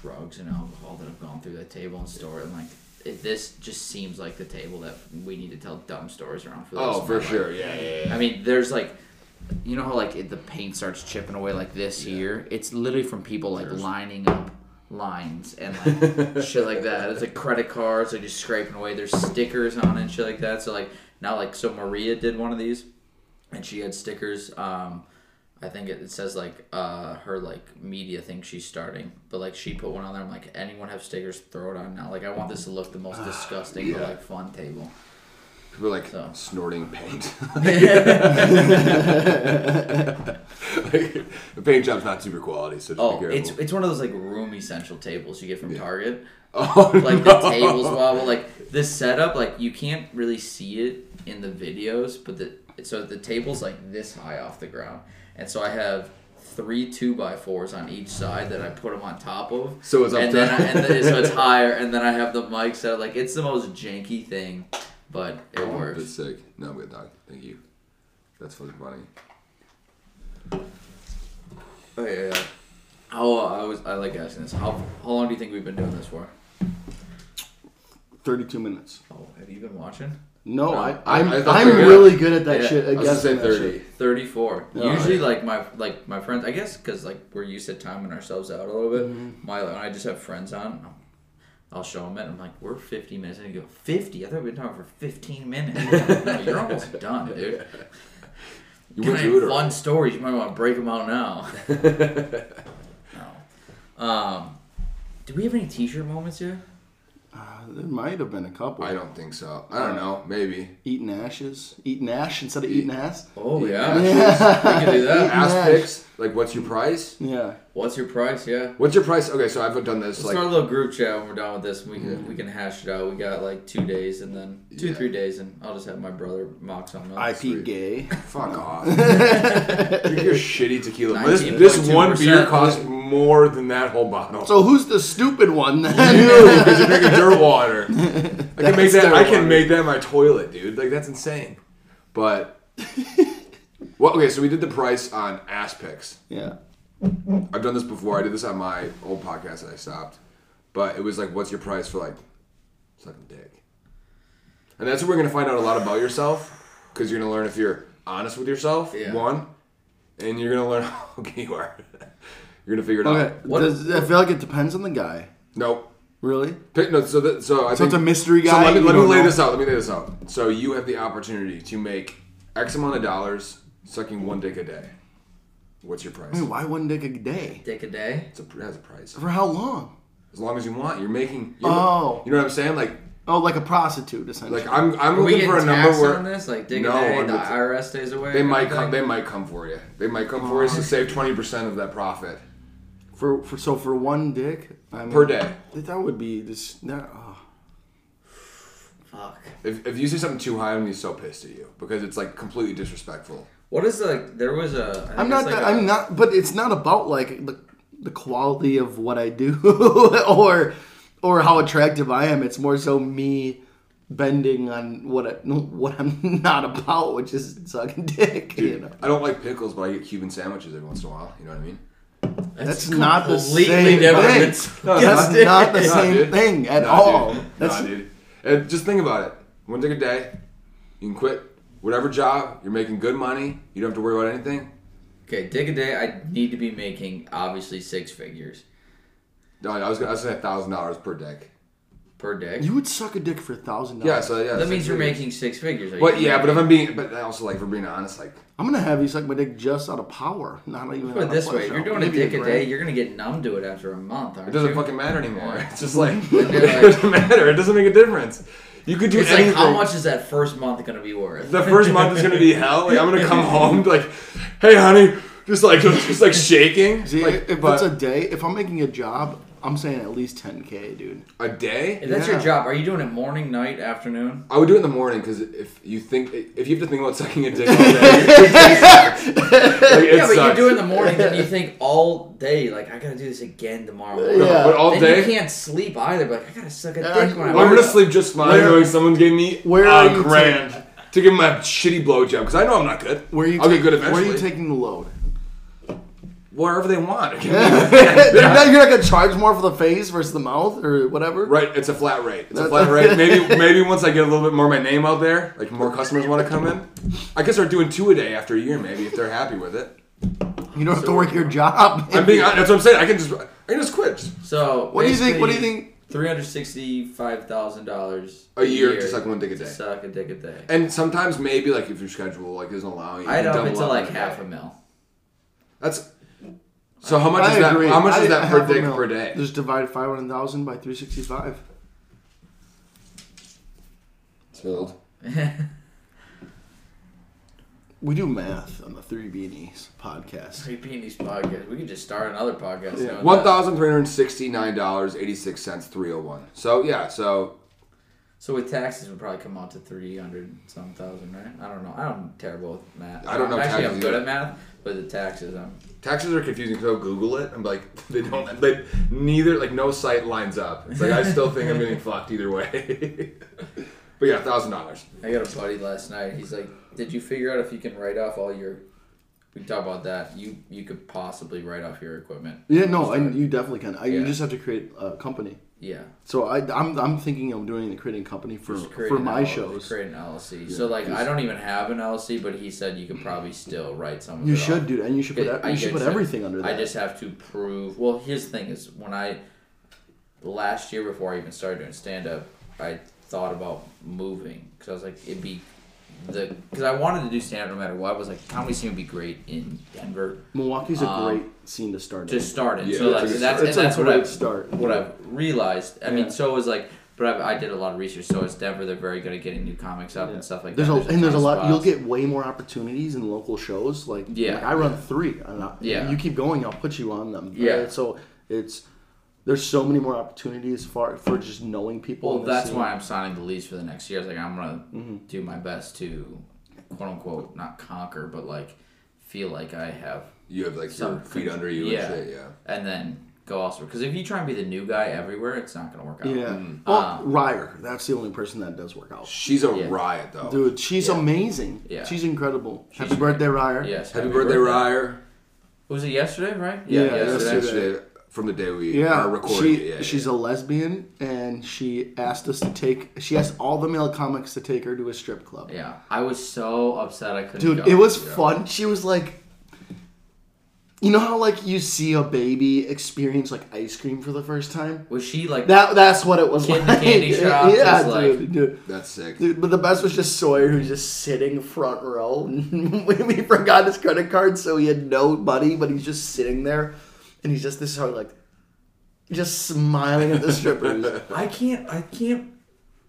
drugs and alcohol that have gone through that table and store and like it, this just seems like the table that we need to tell dumb stories around for Oh, for life. sure. Yeah, yeah, yeah. I mean, there's like, you know how like it, the paint starts chipping away like this here. It's literally from people like lining up lines and like [laughs] shit like that. It's like credit cards, are just scraping away. There's stickers on it and shit like that. So like now like so Maria did one of these, and she had stickers. Um, I think it, it says like uh her like media thing she's starting, but like she put one on there. I'm like, anyone have stickers? Throw it on now. Like I want this to look the most disgusting but yeah. like fun table. People are like So. snorting paint. [laughs] [laughs] like, the paint job's not super quality, so Oh, it's it's one of those like room essential tables you get from Yeah. Target. [laughs] oh, Like no. the tables wobble, like the setup, like you can't really see it in the videos, but the so the table's like this high off the ground, and so I have three two by fours on each side that I put them on top of. So it's up and then I, and then, so it's higher, and then I have the mic set. Like it's the most janky thing, but it That's works. sick. No, I'm good, dog. Thank you. That's fucking funny. Oh yeah, yeah. How uh, I was I like asking this. How how long do you think we've been doing this for? 32 minutes. Oh, have you been watching? No, No, I, I- I'm, I I'm they really good at that Yeah, shit. I was gonna guessing say that 30. shit. Thirty four. Oh, Usually, yeah. like my like my friends. I guess because like we're used to timing ourselves out a little bit. Mm-hmm. My when I just have friends on, I'll show them it. I'm like, we're 50 minutes, and you go 50. I thought we've been talking for 15 minutes. no, you're almost [laughs] done, dude. You [laughs] Can went I through it have already. fun stories. You might want to break them out now. [laughs] no. Um, do we have any t-shirt moments yet? Uh, there might have been a couple. I don't think so. I don't know. Maybe. Eating ashes. Eating ash instead of eating ass. Oh Yeah. yeah, we can do that. Ass Nice. picks. Like, what's your price? Yeah. What's your price? Yeah. What's your price? Okay, so I've done this Let's like start a little group chat when we're done with this. and We can Yeah. we can hash it out. We got like two days and then two Yeah. three days, and I'll just have my brother mock something else. IP gay. fuck off. [laughs] You're shitty tequila. This, this one beer costs more than that whole bottle. So who's the stupid one then? because you're drinking dirt [laughs] water. I can make That's that. dirt I can water. make that my toilet, dude. Like that's insane. But [laughs] well, okay. So we did the price on ass picks. yeah. I've done this before. I did this on my old podcast that I stopped. But it was like, what's your price for like sucking dick? And that's where we're gonna find out a lot about yourself, because you're gonna learn if you're honest with yourself. Yeah. One, and you're gonna learn [laughs] how okay you are. You're gonna figure it Okay. out. What- Does, I feel like it depends on the guy. Nope. Really? Pick, no, so that, so I So think it's a mystery guy. So let me, let me lay know? this out. Let me lay this out. So you have the opportunity to make X amount of dollars sucking one dick a day. What's your price? I mean, why one dick a day? Dick a day. It's a, it has a price. For how long? As long as you want, you're making. You're, Oh. You know what I'm saying? Like, Oh, like a prostitute, essentially. like I'm I'm Are looking for a number taxed where on this? Like dick No, a day, the the- IRS stays away. they might come. They might come for you. They might come for us to save twenty percent of that profit for, for so for one dick, I mean, per day. That that would be just That, oh. Fuck. If, if you say something too high, I'm gonna be so pissed at you because it's like completely disrespectful. What is like? There was a. I think I'm not. it's like that, a- I'm not. But it's not about like the the quality of what I do [laughs] or or how attractive I am. It's more so me bending on what I, what I'm [laughs] not about, which is sucking dick. [laughs] you know. I don't like pickles, but I get Cuban sandwiches every once in a while. You know what I mean? That's not the same different. thing. No, That's it's not the same dude. thing at Nah, all. Dude. That's Nah, dude. And just think about it. One dick a day. You can quit whatever job. You're making good money. You don't have to worry about anything. Okay, dick a day. I need to be making obviously six figures No, I was gonna I was gonna say thousand dollars per dick. Per dick. you would suck a dick for a thousand dollars. Yeah, dollars. so yeah. that six means you're figures. making six figures. Are But you yeah, but if I'm being, but I also like for being honest, like I'm gonna have you suck my dick just out of power, not even. Put out it this of way, pleasure. you're doing a dick a grand. day, you're gonna get numb to it after a month, aren't it doesn't you? fucking matter anymore. Yeah. [laughs] It's just like you're [laughs] it doesn't matter. It doesn't make a difference. You could do It's anything. like how much is that first month gonna be worth? The first month is gonna be hell. Like I'm gonna come [laughs] home like, hey honey, just like just like shaking. See, like, if but it's a day, if I'm making a job, I'm saying at least 10k, dude. a day. If that's your Yeah. job, are you doing it morning, night, afternoon? I would do it in the morning because if you think if you have to think about sucking a dick all day, your day sucks. Like, it yeah, but sucks. you do it in the morning, then you think all day, like I gotta do this again tomorrow. morning. Yeah. But all then day, you can't sleep either. But like, I gotta suck a Yeah, dick when I'm I gonna sleep just fine Where- knowing someone gave me where are a you grand to give my shitty blowjob because I know I'm not good. Where are you? I'll ta- get good eventually. Where are you taking the load? Wherever they want. [laughs] [laughs] okay? They're not- you're not gonna charge more for the face versus the mouth or whatever. Right, it's a flat rate. It's a flat [laughs] rate. Maybe maybe once I get a little bit more of my name out there, like more customers want to come in, I can start doing two a day after a year, maybe if they're happy with it. You don't have to work your job. I'm being honest. That's what I'm saying. I can just I can just quit So What do you think? What do you think? Three hundred sixty-five thousand dollars a year to suck one dick a to day. suck a dick a day. And sometimes maybe like if your schedule like isn't allowing you, I'd up double it to like half day. a mil. That's so. How much I is that? agree. How much I- is that I per have dick per day? Just divide five hundred thousand by three sixty five. Sold. [laughs] We do math on the Three Beanies podcast. Repeating these podcast. We could just start another podcast. Yeah. doing One that. thousand three hundred sixty-nine dollars eighty-six cents three hundred one. So yeah, so So with taxes, would probably come out to three hundred some thousand, right? I don't know. I'm terrible with math. I don't know Actually, I'm good either. at math, but the taxes, I'm. taxes are confusing So Google it. I'm like, [laughs] they don't. They neither like no site lines up. It's like I still think I'm getting [laughs] fucked either way. [laughs] But yeah, thousand dollars. I got a buddy last night. He's like, "Did you figure out if you can write off all your?" We talk about that. You you could possibly write off your equipment. Yeah, no, and you definitely can. I, You just have to create a company. Yeah, So I, I'm, I'm thinking of doing a creating company for for my shows. Create an LLC. so like, I don't even have an LLC, but he said you could probably still write some. Of You should off. do, and you should put you should put everything under that. I just have to prove. Well, the thing: is when I last year before I even started doing stand up, I thought about moving because I was like, it'd be the because I wanted to do stand up no matter what. I was like, comedy scene would be great in Denver Milwaukee's a um, great scene to start. to in. start it. Yeah, so it's like that's it's and a that's what I've start. what I've realized. I Yeah. mean, so it was like. But I've, I did a lot of research. So it's Denver. They're very good at getting new comics up and stuff like There's that. a and there's a ton of lot. You'll get way more opportunities in local shows. Like Yeah. like I run three. And I, Yeah. you keep going, I'll put you on them. Yeah. right? So it's there's so many more opportunities for for just knowing people. Well, that's scene. why I'm signing the lease for the next year. I was like, I'm gonna Mm-hmm. do my best to, quote unquote, not conquer, but like feel like I have, You have like Some your feet under you yeah. and shit. Yeah. and then go elsewhere. Because if you try and be the new guy everywhere, it's not gonna work out. Yeah. Mm. Well, Um, Ryer, that's the only person that does work out. She's a Yeah. riot though. Dude, she's Yeah. amazing. Yeah. She's incredible. She's Happy great. birthday, Ryer. Yes. Happy, birthday, Ryer. Was it yesterday? Right? Yeah, Yesterday. yesterday. from the day we Yeah, are recording. she, it. Yeah, she's yeah. a lesbian, and she asked us to take. She asked all the male comics to take her to a strip club. Yeah. I was so upset I couldn't. Dude, go. it was Yeah. fun. She was like, you know how like you see a baby experience like ice cream for the first time. Was she like? That that's what it was Kid in like. candy shop, [laughs] yeah, just like- dude, dude. That's sick. Dude, but the best was just Sawyer, who's just sitting front row. [laughs] we, we forgot his credit card, so he had no money, but he's just sitting there, and he's just this is how like, just smiling at the strippers. [laughs] I can't. I can't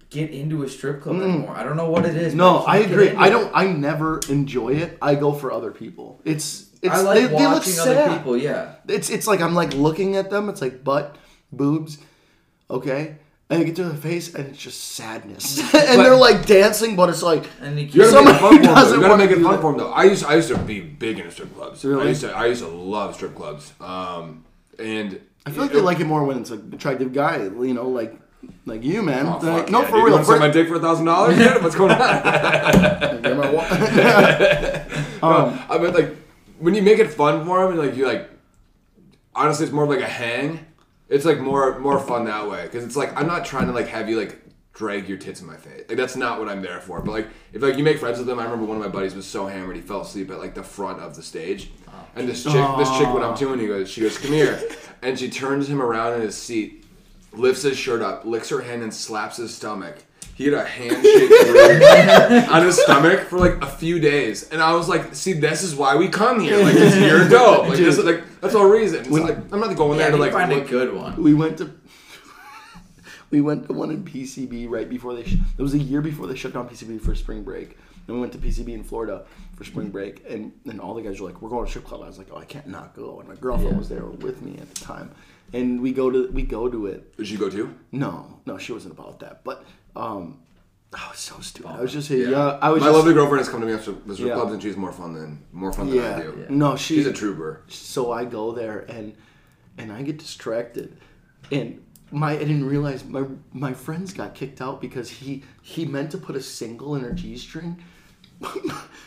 get into a strip club anymore. I don't know what it is. Mm. no, but I agree. I don't. I never enjoy it. I go for other people. It's it's I like they, they look watching sad. other people. Yeah. It's it's like I'm like looking at them. It's like butt, boobs, okay, and I get to the face, and it's just sadness, [laughs] and they're like dancing, but it's like And you You can't. gotta make it fun for him. You gotta make it fun for him though. I used I used to be big into strip clubs. Really? I used to I used to love strip clubs. Um, and I feel like they like it more when it's an attractive guy, you know, like like you, man. Oh, Like, no, yeah, for dude. You real. want to suck For, my dick for a thousand dollars? What's going on? Get my wa- Um, I mean, like when you make it fun for him, and like you like, honestly, it's more of like a hang. It's like more more fun that way because it's like I'm not trying to like have you like drag your tits in my face. Like that's not what I'm there for. But like if like you make friends with them, I remember one of my buddies was so hammered he fell asleep at like the front of the stage, oh. and this chick this chick went up to him and he goes she goes come here, [laughs] and she turns him around in his seat, lifts his shirt up, licks her hand and slaps his stomach. He had a handshake wound on his stomach for like a few days, and I was like, "See, this is why we come here. Like, this, you're [laughs] dope. Like, this is like that's all reason. It's like, I'm not going Yeah, there to like find a look- good one. we went to [laughs] we went to one in PCB right before they. Sh- it was a year before they shut down PCB for spring break. Then we went to PCB in Florida for spring break, and and all the guys were like, "We're going to strip club." I was like, "Oh, I can't not go." And my girlfriend Yeah. was there with me at the time, and we go to we go to it. Did you go too? No, no, she wasn't about that. But um, I was so stupid. I was just yeah. I was My just, lovely girlfriend has come to me after the strip Yeah. clubs, and she's more fun than more fun than yeah. I do. No, she, She's a trooper. so I go there and and I get distracted and my I didn't realize my my friends got kicked out because he he meant to put a single in her G string,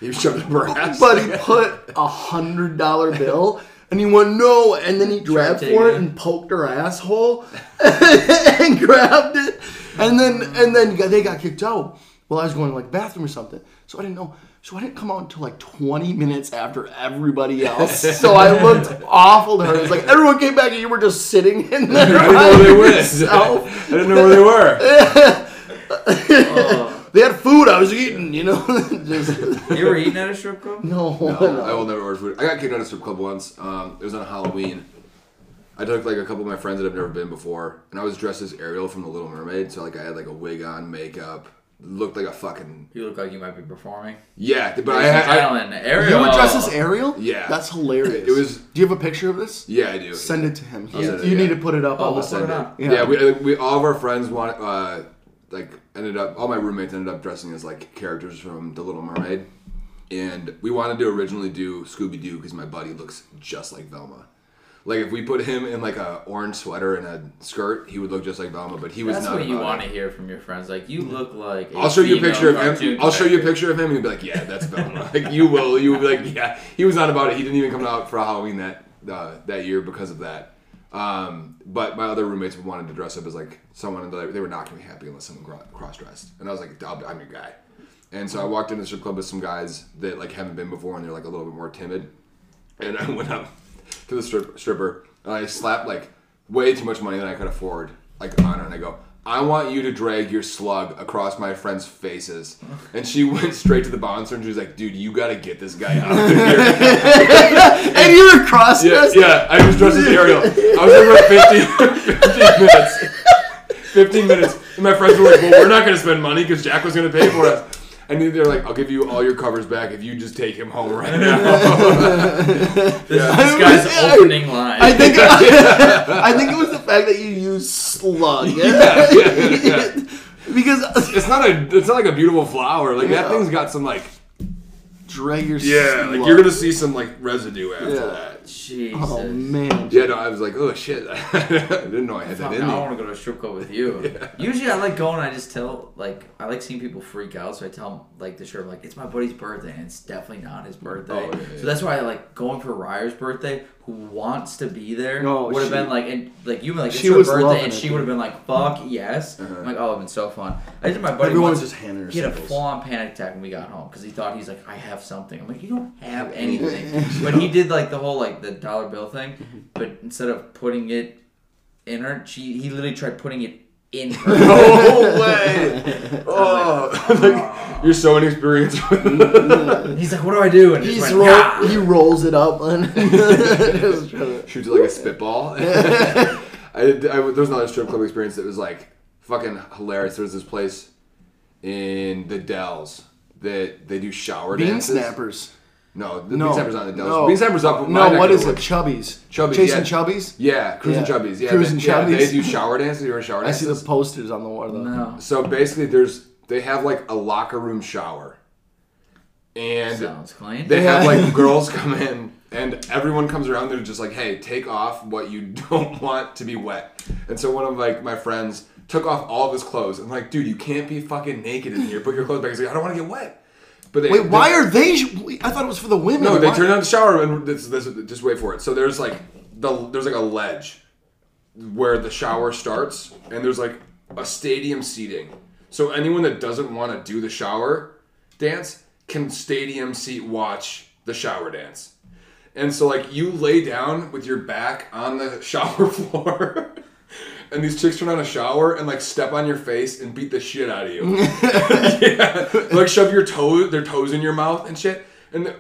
You shoved up her [laughs] ass. but he put a hundred dollar bill. And he went no, and then he grabbed for it it. and poked her asshole, [laughs] and grabbed it, and then and then they got kicked out. Well, I was going to like bathroom or something, so I didn't know. So I didn't come out until like 20 minutes after everybody else. [laughs] So I looked awful to her. It was like everyone came back and you were just sitting in there. I didn't know where they by went. [laughs] I didn't know where they were. Oh, [laughs] They had food I was eating, you know. just, you were eating at a strip club? no, No, I will never order food. I got kicked out of a strip club once. Um, it was on Halloween. I took like a couple of my friends that I've never been before, and I was dressed as Ariel from The Little Mermaid. So like I had like a wig on, makeup, looked like a fucking You look like you might be performing. yeah. But I had I, Ariel. You were dressed as Ariel? Yeah. That's hilarious. It was- Do you have a picture of this? yeah, I do. Send it to him. I'll it, you yeah. need to put it up Oh, on the we'll send it up. Yeah, we, we all of our friends want uh like ended up all my roommates ended up dressing as like characters from The Little Mermaid, and we wanted to originally do Scooby Doo because my buddy looks just like Velma. Like if we put him in like a orange sweater and a skirt, he would look just like Velma. But he was not. That's not. what you want to hear from your friends. Like you look like. a I'll show you a picture of him. I'll show you a picture of him, and you'll be like, "Yeah, that's Velma." [laughs] like you will. You will be like, "Yeah." He was not about it. He didn't even come out for Halloween that uh, that year because of that. Um, but my other roommates wanted to dress up as like someone, and they were not gonna be happy unless someone cross dressed. And I was like, "I'm your guy." And so I walked into the strip club with some guys that like haven't been before, and they're like a little bit more timid. And I went up to the strip, stripper, and I slapped like way too much money than I could afford, like on her, and I go, "I want you to drag your slug across my friends' faces." And she [laughs] went straight to the bouncer, and she was like, "Dude, you got to get this guy out of here." [laughs] and you were cross yeah, yeah, I was dressed as Ariel. I was there for 15, 15 minutes. 15 minutes. And my friends were like, well, we're not to spend money because Jack was to pay for us. And then they're like, I'll give you all your covers back if you just take him home right [laughs] now. This, this guy's Yeah. opening line. I think [laughs] I think it was the fact that you used slug. yeah, yeah, yeah. [laughs] because It's not a. It's not like a beautiful flower. Like that thing's got some like. drag your Yeah, slug. like you're gonna see some like residue after Yeah. that. Jesus. Oh man. Yeah, no, I was like, oh shit, [laughs] I didn't know I had Fuck, that in I me. want to go to a strip club with you. [laughs] Usually, I like going. I just tell like I like seeing people freak out, so I tell them like the strip like it's my buddy's birthday, and it's definitely not his birthday. Oh, yeah, yeah. So that's why I like going for Ryer's birthday, who wants to be there. Oh, would have been like and like you been like it's she her was birthday, and she would have been like fuck yes. Uh-huh. I'm like oh, it'd been so fun. I did my buddy. Everyone's once, just handing her He had a full on panic attack when we got home because he thought he's like I have something. I'm like you don't have [laughs] anything, but he did like the whole like the dollar bill thing, mm-hmm. but instead of putting it in her, she he literally tried putting it in [laughs] her. No way! [laughs] Oh, [laughs] like, you're so inexperienced. Mm-hmm. He's like, "What do I do?" And He's just roll, "Nah." he rolls it up and just trying to- Shoots it like a spitball. I, I, there was another strip club experience that was like fucking hilarious. There was this place in the Dells that they do shower bean dances. snappers. No, the No, bean snappers not in the Dells. no. Bean snappers up. No, my neck what of it? woods. Chubbies. Chubbies, Chasing yeah. chubbies. Yeah, cruising Yeah. chubbies. Yeah, Cruising they, yeah, they do shower dances. You ever shower I see the posters on the wall. though. No, So basically, there's they have like a locker room shower, and sounds clean. they have like [laughs] girls come in, and everyone comes around. They're just like, "Hey, take off what you [laughs] don't want to be wet." And so one of like my friends took off all of his clothes. I'm like, "Dude, you can't be fucking naked in here. Put your clothes back." He's like, "I don't want to get wet." But they, Wait, why are they? I thought it was for the women. no? They Why- turned on the shower and this, this, just wait for it. So there's like the there's like a ledge where the shower starts, and there's like a stadium seating. So anyone that doesn't want to do the shower dance can stadium seat watch the shower dance. And so like you lay down with your back on the [laughs] shower floor. And these chicks turn on a shower and like step on your face and beat the shit out of you. [laughs] yeah. Like shove your toe, their toes in your mouth and shit. And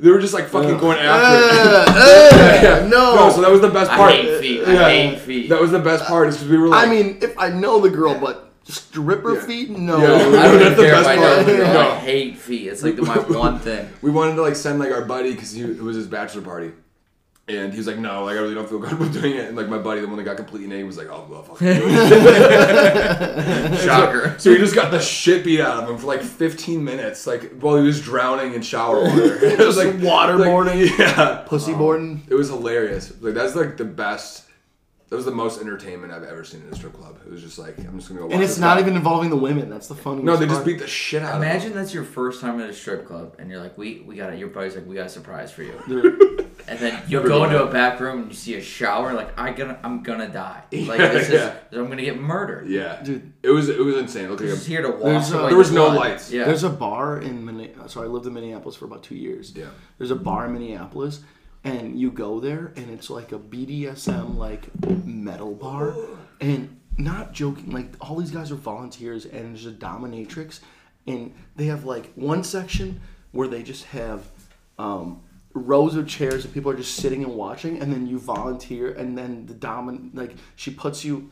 they were just like fucking going after it. Uh, uh, [laughs] Yeah. no. So that was the best I part. hate feet. I hate feet. That was the best part is because we were like, I mean, if I know the girl, but stripper Yeah. feet, no. Yeah. I don't That's the care if best I know part. the girl. I hate feet. It's like the, my [laughs] one thing. we wanted to like send like our buddy because it was his bachelor party. And he was like, no, like I really don't feel [laughs] good about doing it. And like my buddy, the one that got completely naked, was like, oh, well, fuck you. Shocker. So he just got the shit beat out of him for like 15 minutes, like while he was drowning in shower water. [laughs] It [laughs] was like waterboarding. like, yeah, Pussy oh. boarding. it was hilarious. Like that's like the best. That was the most entertainment I've ever seen in a strip club. It was just like I'm just gonna go. Watch And it's not guy. even involving the women. That's the funny. No, they just beat the shit out of. Imagine that's your first time at a strip club, and you're like, "We, we got it." Your buddy's like, "We got a surprise for you." Dude, And then [laughs] you go into a back room and you see a shower. Like, I gonna, I'm gonna die. [laughs] Like Yeah, this yeah. is, I'm gonna get murdered. Yeah, Dude. it was it was insane. It looked like a, here to wash There's, uh, there was the no blood. lights. Yeah. There's a bar in Minne- so I lived in Minneapolis for about two years. Yeah. There's a bar in Minneapolis, and you go there, and it's like a BDSM like metal bar, [gasps] and not joking, like all these guys are volunteers, and there's a dominatrix, and they have like one section where they just have. Um, rows of chairs and people are just sitting and watching and then you volunteer and then the domin like she puts you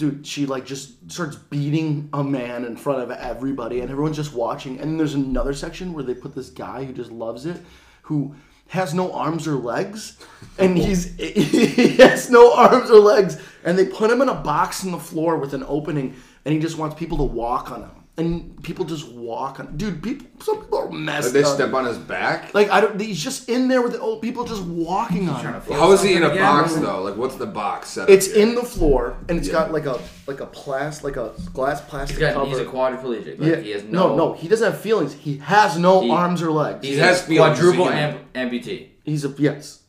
dude, she like just starts beating a man in front of everybody, and everyone's just watching. And then there's another section where they put this guy who just loves it, who has no arms or legs, and oh. he's [laughs] he has no arms or legs, and they put him in a box in the floor with an opening, and he just wants people to walk on him. And people just walk on. Dude, people. Some people are messed Like they up. step on his back. Like I don't. He's just in there with the old people just walking on. Trying to feel How is he in a again? box though? Like what's the box set? It's in the floor, and it's Yeah. got like a like a plas like a glass plastic He's, got, cover. he's a quadriplegic. Like, yeah. He has no, no. no, he doesn't have feelings. He has no He- arms or legs. He's He has a feelings, quadruple he can- amp- amputee. He's a yes,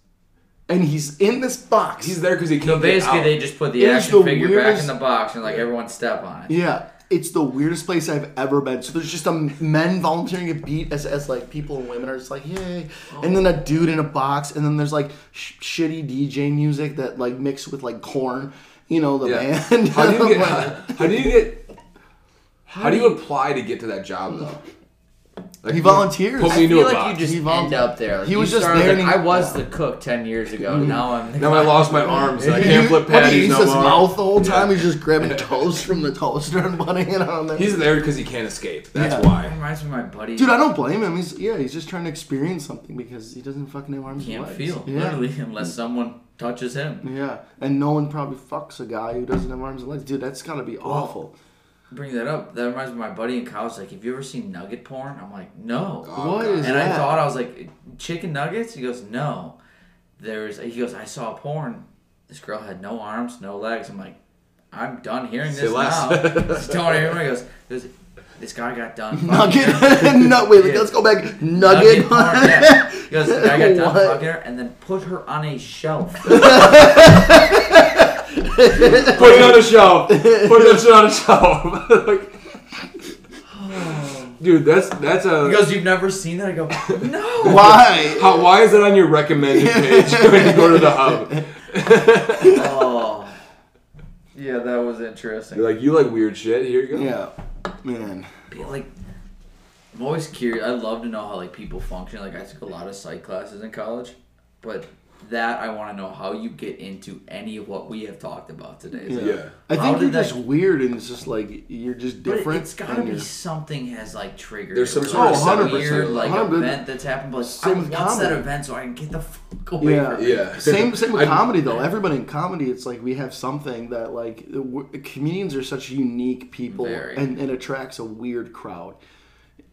and he's in this box. He's there because he So can't get basically, out. they just put the It is action the figure back weirdest- in the box and like everyone step on it. Yeah, it's the weirdest place I've ever been. So there's just a men volunteering a beat as, as like people and women are just like yay, and then a dude in a box, and then there's like sh- shitty DJ music that like mixed with like Korn, you know the Yeah. band. How do you [laughs] get? How, how do you get? How do you apply to get to that job though? Like, He volunteers. Put I me into feel a like box. you just He end volunteered. up there. Like, He you was just started there like, he- I was the cook ten years ago. Now I'm the now I lost my arms and I [laughs] can't flip What, he patties uses no his more. mouth the whole time. He's just grabbing [laughs] toast from the toaster and putting it on there. He's there because he can't escape. That's Yeah. That why. reminds me of my buddy. Dude, I don't blame him. He's yeah, he's just trying to experience something because he doesn't fucking have arms and can't and legs. feel Yeah. literally unless someone touches him. Yeah, and no one probably fucks a guy who doesn't have arms and legs. Dude, that's gotta be awful. Bring that up. That reminds me of my buddy in college. Like, have you ever seen nugget porn? I'm like, no. Oh, What God. is and I thought I was like, chicken nuggets. He goes, no. There's. He goes, I saw porn. This girl had no arms, no legs. I'm like, I'm done hearing this less. now. Don't want to hear more. He goes, "There's- this guy got done. [laughs] Nugget. her." [laughs] [laughs] no, wait, Yeah. let's go back. Nugget Nugget. porn, yeah. He goes, the guy got done What? fucking her and then put her on a shelf. [laughs] Put it on a shelf. Put that shit on a shelf. [laughs] like, [sighs] dude, that's that's a. He goes, you've never seen that? I go, [laughs] no. Why? how, why is it on your recommended page when you go to the hub? Oh. Yeah, that was interesting. You're like, you like weird shit. Here you go. Yeah, man. Be like I'm always curious. I love to know how like people function. Like I took a lot of psych classes in college, but that I want to know how you get into any of what we have talked about today. So- Yeah. I How think did you're that- just weird and it's just like you're just But different. it's gotta be you're- something has like triggered. There's some it. sort of Or some 100%, weird like 100. event that's happened. But like, Same I with want that event so I can get the fuck away Yeah. from. [laughs] Yeah. Same, same with I- comedy though. Everybody in comedy, it's like we have something that like comedians are such unique people, Very. and it attracts a weird crowd.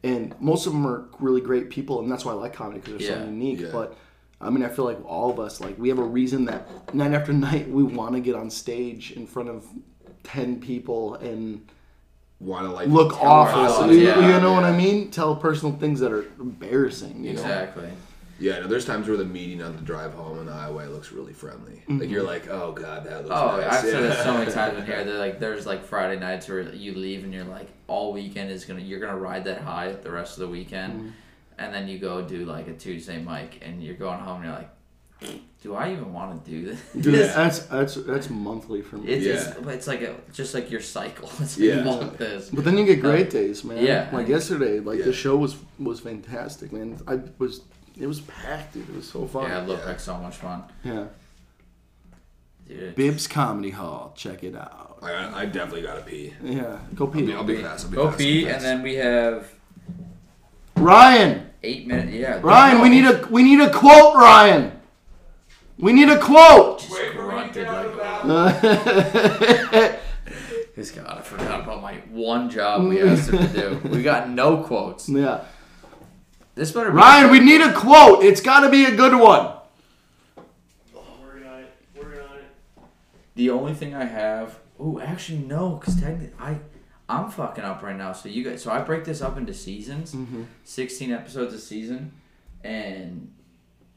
And most of them are really great people, and that's why I like comedy because they're so unique. Yeah. But I mean, I feel like all of us, like we have a reason that night after night we want to get on stage in front of ten people and Want to like look tell awful. ourselves, You, yeah, you know what. I mean? Tell personal things that are embarrassing. You know? Exactly. Yeah, no, there's times where the meeting on the drive home on the highway looks really friendly. Like you're like, oh god, that looks. Oh, nice. I've said yeah. it so many times in here. [laughs] They're like, there's like Friday nights where you leave and you're like, all weekend is gonna, you're gonna ride that high the rest of the weekend, Mm-hmm. And then you go do like a Tuesday mic, and you're going home and you're like, do I even want to do this? Dude, Yeah. [laughs] that's that's that's monthly for me. It's, Yeah. it's, it's like a, just like your cycle. [laughs] It's like Yeah. you this. But then you get great uh, days, man. yeah. Like yesterday, like Yeah. the show was was fantastic, man. I was it was packed, dude. It was so fun. Yeah, it looked Yeah. like so much fun, Yeah. dude. Bibbs Comedy Hall. Check it out. I, I definitely gotta pee. Yeah. Go I'll pee. be, I'll be fast. I'll be Go fast, pee, fast. and then we have Ryan. eight minutes. Yeah, Ryan, we need a we need a quote, Ryan. We need a quote. Just grunted like. [laughs] This God, I forgot about my one job we mm. asked him to do. We got no quotes. yeah. This better be Ryan, we need a quote. It's got to be a good one. We're working on. We're working on the only thing I have. Oh, actually no, because technically I, I'm fucking up right now. So you guys, so I break this up into seasons, Mm-hmm. sixteen episodes a season, and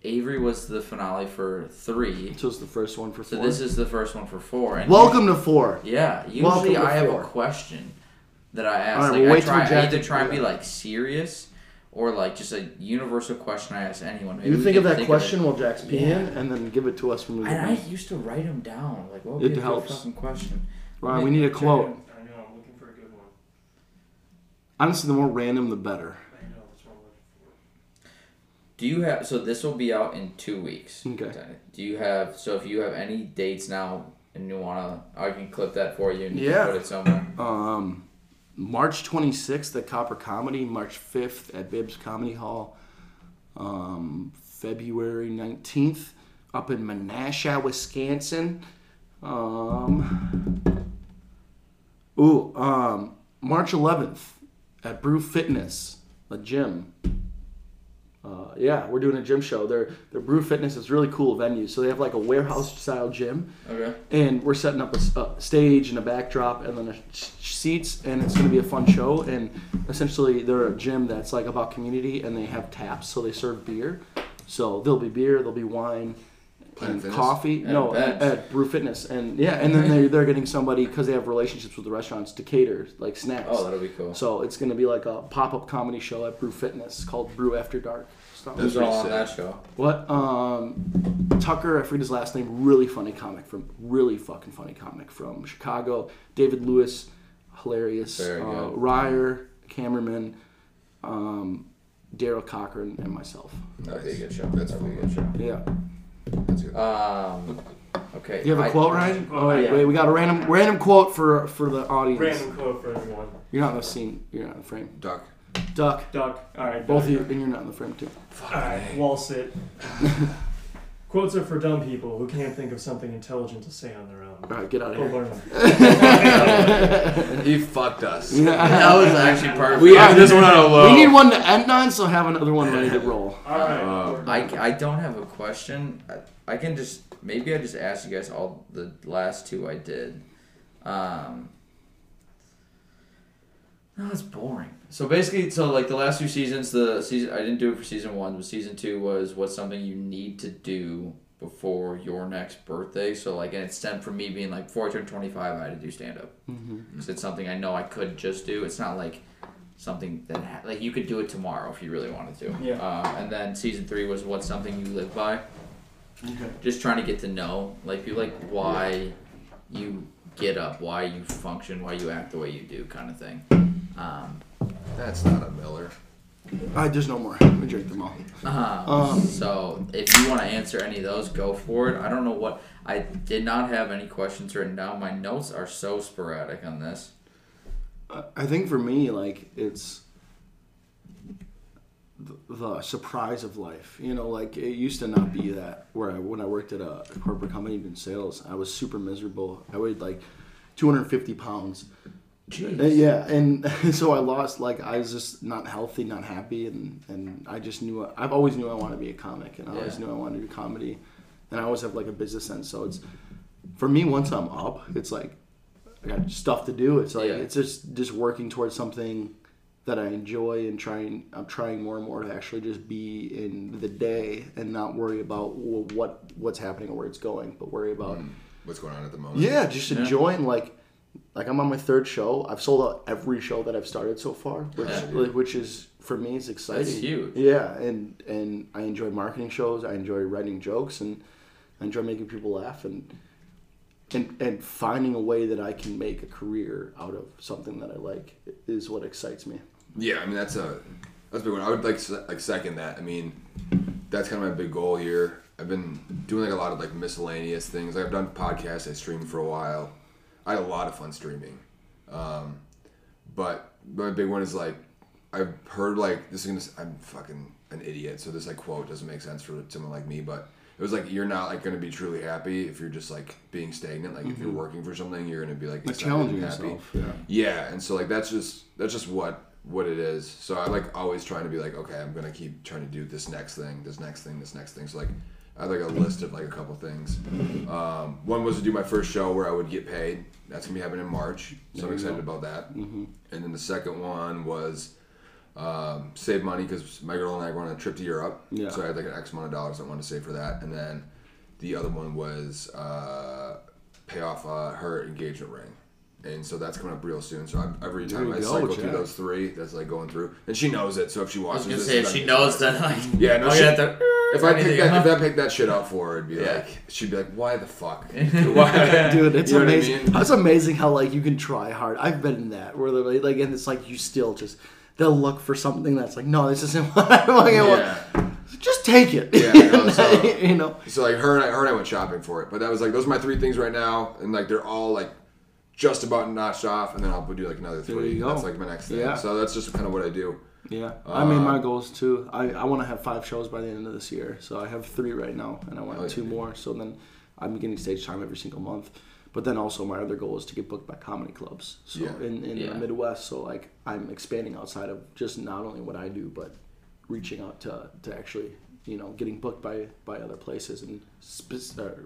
Avery was the finale for three. So it's the first one for So four. this is the first one for four. And Welcome to four. Yeah, usually I have four. a question that I ask. Right, like, we'll I try I either try and be like serious or like just a universal question I ask anyone. Maybe You think of that it. question while Jack's peeing, Yeah. and then give it to us when we And I used to write them down. Like, what would It be a helps. fucking question? Ryan, we need a quote. out. I know. I'm looking for a good one. Honestly, the more random, the better. I know. That's what I'm looking for. Do you have? So this will be out in two weeks. Okay. Do you have? So if you have any dates now and you wanna, I can clip that for you and you Yeah. can put it somewhere. Um, March 26th at Copper Comedy, March 5th at Bibbs Comedy Hall, um, February 19th up in Menasha, Wisconsin. Um, ooh, um, March 11th at Brew Fitness, a gym. Uh, yeah, we're doing a gym show. Their their Brew Fitness is really cool venue. So they have like a warehouse style gym, Okay. and we're setting up a stage and a backdrop and then a s- seats, and it's going to be a fun show. And essentially, they're a gym that's like about community, and they have taps, so they serve beer. So there'll be beer, there'll be wine, and Fitness? coffee. And no, at, at Brew Fitness, and yeah, and then they're, they're getting somebody because they have relationships with the restaurants to cater like snacks. Oh, that'll be cool. So it's going to be like a pop up comedy show at Brew Fitness called Brew After Dark. So- That's Who's all on pretty that show? what? Um, Tucker, I forget his last name. Really funny comic from, really fucking funny comic from Chicago. David Lewis, hilarious. Very uh, good. Ryer, cameraman, um, Daryl Cochran, and myself. That'd be a good show. That's a cool. good show. Yeah. That's good. Um, okay. Do you have a I- quote, Ryan? Oh, wait, yeah. wait. We got a random random quote for for the audience. Random quote for everyone. You're not in the scene. You're not in the frame. Duck. Duck. Duck. All right. Both duck. of you, and you're not in the frame too. All right. Wall sit. [laughs] Quotes are for dumb people who can't think of something intelligent to say on their own. All right, get out of here. learn. [laughs] [laughs] He fucked us. That was actually perfect. We have this one on a low. We need one to end on, so have another one ready to roll. All right. Uh, I, I don't have a question. I, I can just maybe I just asked you guys all the last two I did. Um, no, it's boring. So basically, so like the last two seasons, the season I didn't do it for season one, but season two was what's something you need to do before your next birthday. So like, and it stemmed from me being like before I turned twenty five, I had to do stand up because it's something I know I could just do. It's not like something that ha- like you could do it tomorrow if you really wanted to. Yeah. Um, and then season three was what's something you live by. Okay. Just trying to get to know like you like why you get up, why you function, why you act the way you do, kind of thing. Um, That's not a Miller. All right, there's no more. We drink them all. um, Um, so if you want to answer any of those, go for it. I don't know what I did not have any questions written down. My notes are so sporadic on this. I- I think for me, like it's the, the surprise of life. You know, like it used to not be that. Where I, when I worked at a corporate company in sales, I was super miserable. I weighed like 250 pounds. Uh, Yeah, and [laughs] so I lost. Like I was just not healthy, not happy, and and I just knew. I've always knew I wanted to be a comic, and I always knew I wanted to do comedy, and I always have like a business sense. So it's for me. Once I'm up, it's like I got stuff to do. It's like Yeah. it's just just working towards something that I enjoy and trying. I'm trying more and more to actually just be in the day and not worry about wh- what what's happening or where it's going, but worry about What's going on at the moment? yeah, just Yeah. enjoying like like I'm on my third show. I've sold out every show that I've started so far, which Yeah. like, which is for me is exciting. That's huge. Yeah, and and I enjoy marketing shows. I enjoy writing jokes, and I enjoy making people laugh, and and and finding a way that I can make a career out of something that I like is what excites me. Yeah, I mean that's a that's a big one. I would like like second that. I mean, that's kind of my big goal here. I've been doing like a lot of like miscellaneous things. Like I've done podcasts. I streamed for a while. I had a lot of fun streaming. Um, but my big one is like I've heard like this is gonna. I'm fucking an idiot. So this like quote doesn't make sense for someone like me, but. It was like you're not like gonna be truly happy if you're just like being stagnant. Like if you're working for something, you're gonna be like, Like challenging happy. yourself. Yeah. Yeah, and so like that's just that's just what what it is. So I like always trying to be like, okay, I'm gonna keep trying to do this next thing, this next thing, this next thing. So like I have like a list of like a couple things. Um, one was to do my first show where I would get paid. That's gonna be happening in March, so I'm excited go. about that. And then the second one was um, save money because my girl and I were on a trip to Europe. Yeah. So I had like an X amount of dollars I wanted to save for that, and then the other one was uh, pay off uh, her engagement ring. And so that's coming up real soon. So I, every time I go, cycle through those three, that's like going through, and she knows it. So if she I watches, was gonna this, say if she knows that like yeah, no, she, have to, if I pick anything that, up. if I pick that shit up for her, it'd be Yeah. like, she'd be like, why the fuck? [laughs] Why? Dude, it's You know what I amazing. mean? It's amazing how like you can try hard. I've been in that where they're like, like, and it's like you still just they'll look for something that's like, no, this isn't [laughs] what I fucking Yeah. want. Just take it. Yeah, [laughs] no, so- you know. So like her and I, her and I went shopping for it, but that was like those are my three things right now, and like they're all like just about notched off, and then I'll do like another There three. you go. That's like my next thing. Yeah. So that's just kind of what I do. Yeah, I made Uh, my goals too. I, I want to have five shows by the end of this year. So I have three right now, and I want Oh, yeah. two more. So then I'm getting stage time every single month. But then also my other goal is to get booked by comedy clubs. So Yeah. in, in Yeah. the Midwest, so like I'm expanding outside of just not only what I do, but reaching out to, to actually you know getting booked by by other places and spe- or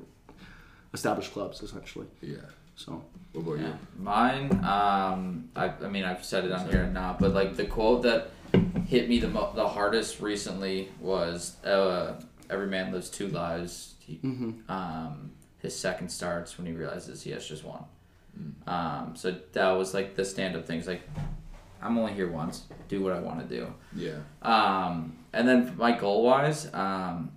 established clubs essentially. Yeah. So What about Yeah. you? Mine, um, I, I mean, I've said it on here and now, but like the quote that hit me the mo- the hardest recently was, uh, "Every man lives two lives." He, um, his second starts when he realizes he has just one. Um, so that was like the stand up things. Like, I'm only here once. Do what I want to do. Yeah. Um, and then my goal wise, um,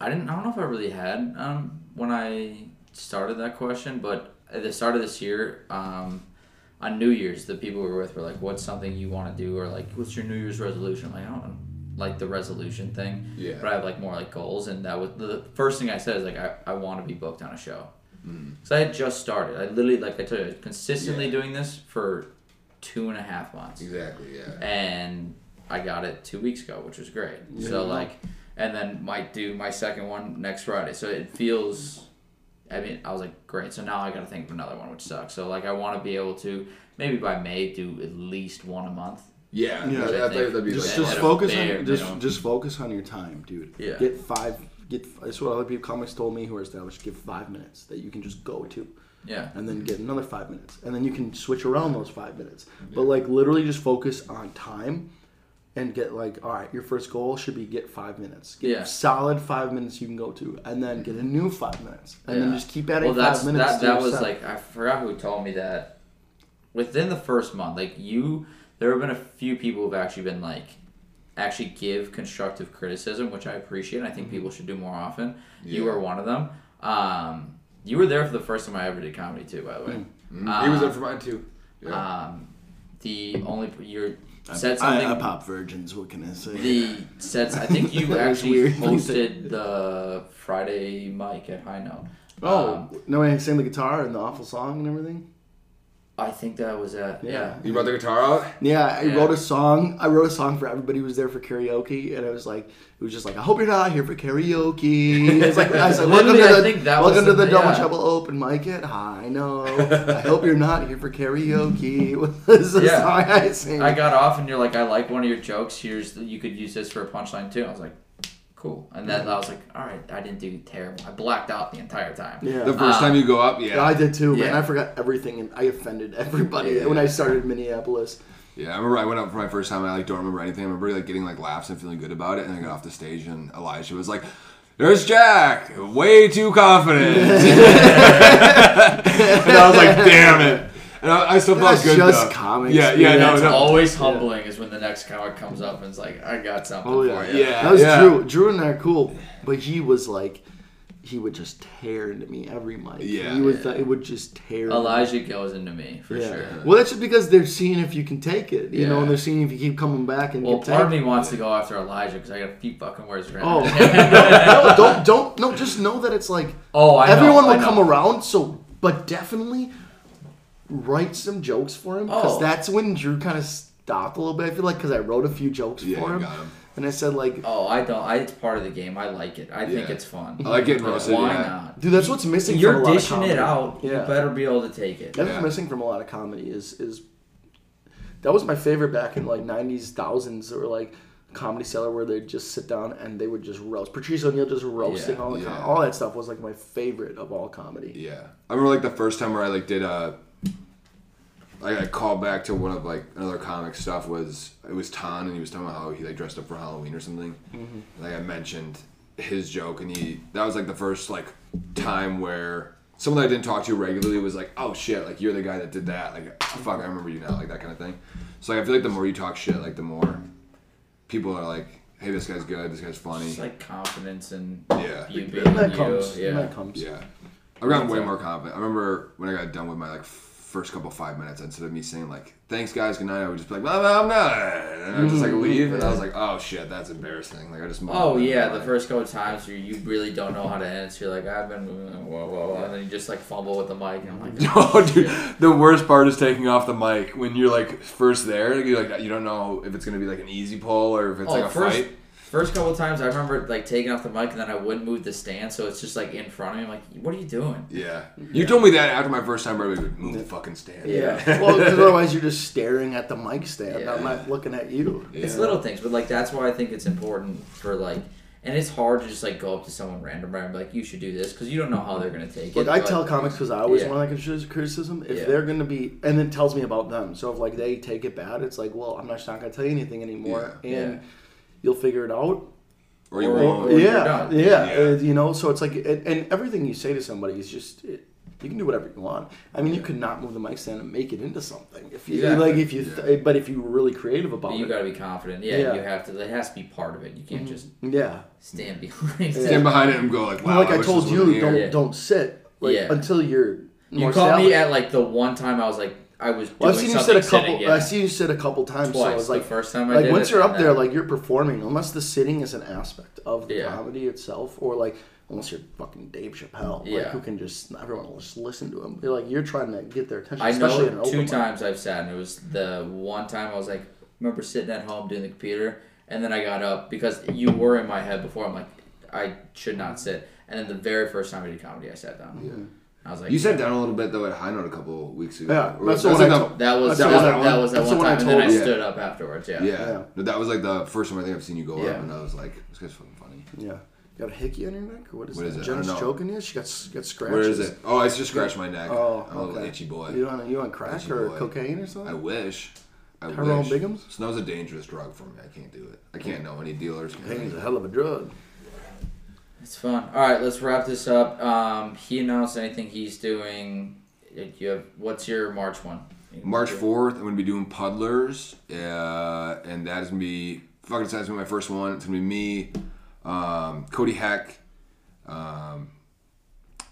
I didn't. I don't know if I really had um, when I started that question, but at the start of this year, um, on New Year's, the people we were with were like, "What's something you want to do?" or like, "What's your New Year's resolution?" I'm like, I don't like the resolution thing, Yeah. but I have like more like goals, and that was the first thing I said is like, I, I want to be booked on a show. So I had just started. I literally, like I told you, consistently Mm. Yeah. doing this for two and a half months Exactly. Yeah. and I got it two weeks ago, which was great. So like, and then might do my second one next Friday. So it feels. I mean, I was like, great. So now I got to think of another one, which sucks. So like, I want to be able to maybe by May do at least one a month. Yeah. Yeah. that, that, that'd be just like, just focus bare on just minimum. just focus on your time, dude. Yeah. Get five. Get that's what other people comics told me who are established. Give five minutes that you can just go to, Yeah. and then get another five minutes, and then you can switch around those five minutes. But like literally, just focus on time, and get like all right. Your first goal should be get five minutes. Get Yeah. solid five minutes you can go to, and then get a new five minutes, and then just keep adding Well, that's five minutes. that. to That was set. like I forgot who told me that. Within the first month, like you, there have been a few people who've actually been like, actually give constructive criticism, which I appreciate. and I think people should do more often. You Yeah. were one of them. Um, you were there for the first time I ever did comedy too, by the way. Mm, he was there for mine too. Yeah. Um, the only you said I, something. I pop virgins. What can I say? the said I think you [laughs] actually hosted [laughs] the Friday mic at High Note. oh Um, no! I sang the guitar and the awful song and everything. I think that was it. yeah. Yeah. you brought the guitar out. Yeah, I Yeah. wrote a song. I wrote a song for everybody who was there for karaoke, and I was like, it was just like, I hope you're not here for karaoke. It's like I said, [laughs] welcome to the think that was welcome to the- the double yeah. trouble open mic at High. No, [laughs] I hope you're not here for karaoke. [laughs] was the Yeah. song I sang. I got off and you're like, I like one of your jokes. Here's you could use this for a punchline too. I was like, cool. And then I was like, all right, I didn't do terrible. I blacked out the entire time. yeah. The first Uh, time you go up, Yeah, yeah. I did too, man. I forgot everything, and I offended everybody Yeah. when I started Minneapolis. Yeah, I remember I went up for my first time. and I like don't remember anything. I remember like getting like laughs and feeling good about it. And I got off the stage and Elijah was like, "There's Jack, way too confident." [laughs] [laughs] and I was like, "Damn it!" And I, I still felt That's good. just though. comics, Yeah, dude. yeah, no, That's no. always humbling is when the next comic comes up and it's like, I got something Oh yeah, for you. Yeah. That was yeah. Drew. Drew and I are cool, but he was like, he would just tear into me every mic. Yeah. he was. It would just tear. me. Elijah goes into me for Yeah. sure. Well, that's just because they're seeing if you can take it, you know, and they're seeing if you keep coming back and Well, can part of me wants to go after Elijah because I got a few fucking words written. Oh [laughs] no, don't don't no, just know that it's like oh, I know, everyone I will know. come around. So, but definitely write some jokes for him because Oh. that's when Drew kind of stopped a little bit. I feel like because I wrote a few jokes Yeah, for him, got him. and I said like, Oh, I don't. I, it's part of the game. I like it. I think it's fun. I like getting roasted, Why yeah. not? dude, that's what's missing. You're from a lot of dishing it out. Yeah. You better be able to take it. That's Yeah. what's missing from a lot of comedy is is that was my favorite back in like nineties thousands or like comedy cellar where they'd just sit down and they would just roast Patrice O'Neal just roasting Yeah, all the com- all that stuff was like my favorite of all comedy. Yeah, I remember like the first time where I like did uh like I called back to one of like another comic stuff was it was Tan and he was talking about how he like dressed up for Halloween or something. Like I mentioned his joke and he that was like the first like time where someone that I didn't talk to regularly was like, oh shit, like you're the guy that did that. Like fuck, I remember you now, like that kind of thing. So like I feel like the more you talk shit, like the more people are like, hey, this guy's good, this guy's funny. It's like confidence and Yeah. you being that you. comes. Yeah. That comes. Yeah. I've gotten way more confident. I remember when I got done with my like first couple five minutes, instead of me saying like "Thanks guys, good night," I would just be like, "Well, I'm not," and I would just like mm. leave, and I was like, "Oh shit, that's embarrassing." Like I just Oh yeah, the first couple times you, you really don't know how to answer. You're like I've been whoa whoa whoa, and then you just like fumble with the mic, and I'm like, [laughs] oh, "No, dude, the worst part is taking off the mic when you're like first there. You're like you don't know if it's gonna be like an easy pull or if it's oh, like a first fight. First couple times, I remember like taking off the mic and then I wouldn't move the stand, so it's just like in front of me. I'm like, what are you doing? Yeah. You told me that after my first time, I would move the fucking stand. Yeah. [laughs] well, because otherwise you're just staring at the mic stand. Yeah. I'm not looking at you. It's little things, but like that's why I think it's important for like, and it's hard to just like go up to someone random and be like, you should do this because you don't know how they're gonna take Look, it. I but- tell comics because I always Yeah. want to constructive criticism. If Yeah. they're going to be, and it tells me about them. So if like they take it bad, it's like, well, I'm just not going to tell you anything anymore, Yeah. and Yeah. You'll figure it out. Or you Or- won't. or- you're yeah, yeah, Yeah. uh, you know. So it's like, and, and everything you say to somebody is just. It, you can do whatever you want. I mean, you could not move the mic stand and make it into something. If you Exactly. like, if you, th- but if you were really creative about But you it, got to be confident. Yeah, Yeah. you have to. It has to be part of it. You can't just yeah. stand behind. Yeah. Stand behind it and go like, wow. like I, wish told you, don't here. Yeah. don't sit like Yeah. until you're. You more caught me at like the one time I was like I was. Doing Well, I've seen you sit a couple. Sitting, yeah. I've seen you sit a couple times. Twice. So it's like the first time I like once it, you're up there, like you're performing, unless the sitting is an aspect of the Yeah. comedy itself, or like unless you're fucking Dave Chappelle, like Yeah. who can just everyone will just listen to him. You're like you're trying to get their attention. I especially in know two open mic. times I've sat, and it was the one time I was like, remember sitting at home doing the computer, and then I got up because you were in my head before. I'm like, I should not sit. And then the very first time I did comedy, I sat down. Yeah. I was like, You sat down a little bit though at High Note a couple weeks ago. Yeah, Or- that's the one like I told- that was that was, one I- that was that that's the one one I time, and then I told you. stood up afterwards. Yeah. Yeah. Yeah. No, that was like the first time I think I've seen you go Yeah. up, and I was like, this guy's fucking funny. Yeah, got a hickey on your neck, or what is What that? is it? Jenna's choking you. She got got scratches. Where is it? Oh, I just scratched my neck. Oh, I'm a little itchy boy. You on you on crack Itchy or boy. cocaine or something? I wish. I Tyrone wish. Biggums? Snow's a dangerous drug for me. I can't do it. I can't know any dealers. Cocaine's a hell of a drug. It's fun. All right, let's wrap this up. Um, he announced anything he's doing. You have what's your March one? March 4th, I'm to be doing Puddlers, uh, and that is to be fucking going to be my first one. It's to be me, um, Cody Heck, um,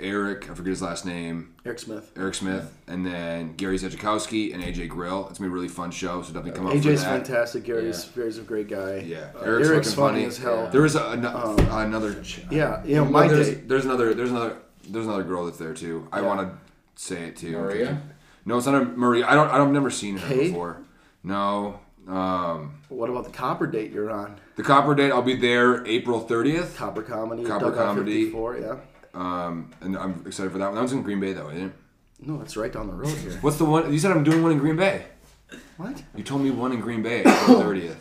Eric, I forget his last name, Eric Smith. Eric Smith, and then Gary Zedzikowski and AJ Grill. It's going to be a really fun show, so definitely come out for AJ's that. fantastic. Gary's Gary's a great guy. Yeah, Uh, Eric's, Eric's funny funny as hell. There was a, an- Um, another. Yeah, you know, Well, my there's, day. there's another. There's another. There's another girl that's there too. I Yeah. want to say it too. Maria? No, it's not a Maria. I don't. I don't. I've never seen her Kate? before. No. Um, What about the Copper date you're on? the Copper Date. I'll be there April 30th. Copper Comedy. Copper Comedy. 54, yeah. Um, and I'm excited for that one. That one's in Green Bay though, isn't it? No, that's right down the road here. What's the one? You said I'm doing one in Green Bay. what? You told me one in Green Bay April [coughs] 30th.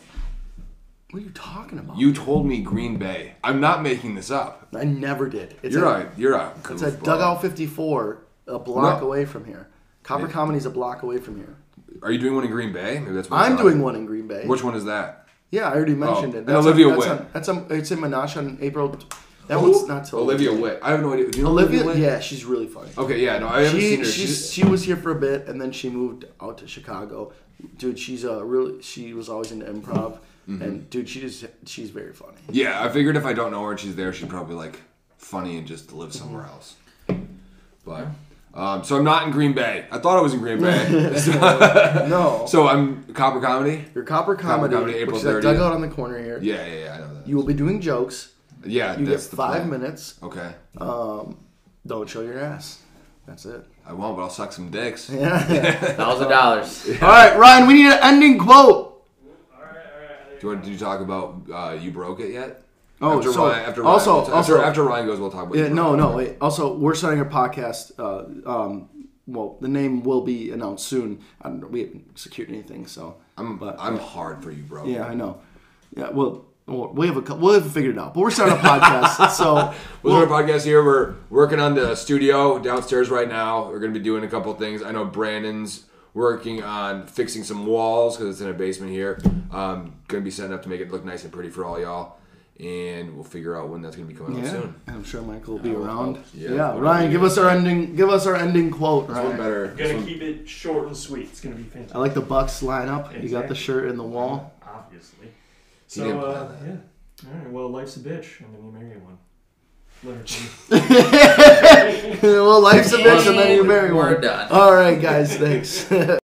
What are you talking about? You told me Green Bay. I'm not making this up. I never did. It's You're right. You're right. It's at Dugout 54, a block No. away from here. Copper Yeah. Comedy's a block away from here. Are you doing one in Green Bay? Maybe that's what I'm doing one in Green Bay. Which one is that? Yeah, I already mentioned Oh, it. and Olivia that's. On, that's on, it's in Menasha on April. That one's not till Olivia Witt. I have no idea. Do you know Olivia, Witt? yeah, she's really funny. Okay, yeah, no, I haven't She seen her. she's, She's, she was here for a bit and then she moved out to Chicago. Dude, she's a really she was always into improv Mm-hmm. and dude, she just she's very funny. yeah, I figured if I don't know her and she's there, she'd probably like funny and just live Mm-hmm. somewhere else. But um, so I'm not in Green Bay. I thought I was in Green Bay. [laughs] so, [laughs] No, so I'm Copper Comedy. your Copper Comedy, Comedy, April which is that 30th. dugout on the corner here. Yeah, yeah, yeah. I know that. You will be doing jokes. Yeah, You get that's the five plan. minutes. Okay, Um, don't show your ass. That's it. I won't, but I'll suck some dicks. [laughs] Yeah. Thousand dollars. All right, Ryan. We need an ending quote. All right, all right. Do you want to talk about uh, you broke it yet? Oh, after so Ryan, after also, Ryan, after, also, after Ryan goes, we'll talk about. Yeah, you no, no. Wait. Also, we're starting a podcast. Uh, um, well, the name will be announced soon. I don't know, we haven't secured anything, so. I'm But- I'm hard for you, bro. Yeah, I know. Yeah, well, well, we have a cou- we'll have figured it out. But we're starting a podcast, [laughs] so We're doing a podcast here. We're working on the studio downstairs right now. We're going to be doing a couple things. I know Brandon's working on fixing some walls because it's in a basement here. Um, going to be setting up to make it look nice and pretty for all y'all. And we'll figure out when that's going to be coming out yeah, soon. I'm sure Michael will be Yeah, we'll around. help. Yeah, Yeah, Ryan, give us our ending. Give us our ending quote. This one Ryan. better. Gonna one- keep it short and sweet. It's gonna be fantastic. I like the Bucks lineup. You got the shirt in the wall. Obviously. He So didn't plan uh, that. yeah. All right. Well, life's a bitch, and then you marry one. Leonard [laughs] [laughs] well, life's a bitch, and then you marry one. We're one. done. All right, guys. Thanks. [laughs]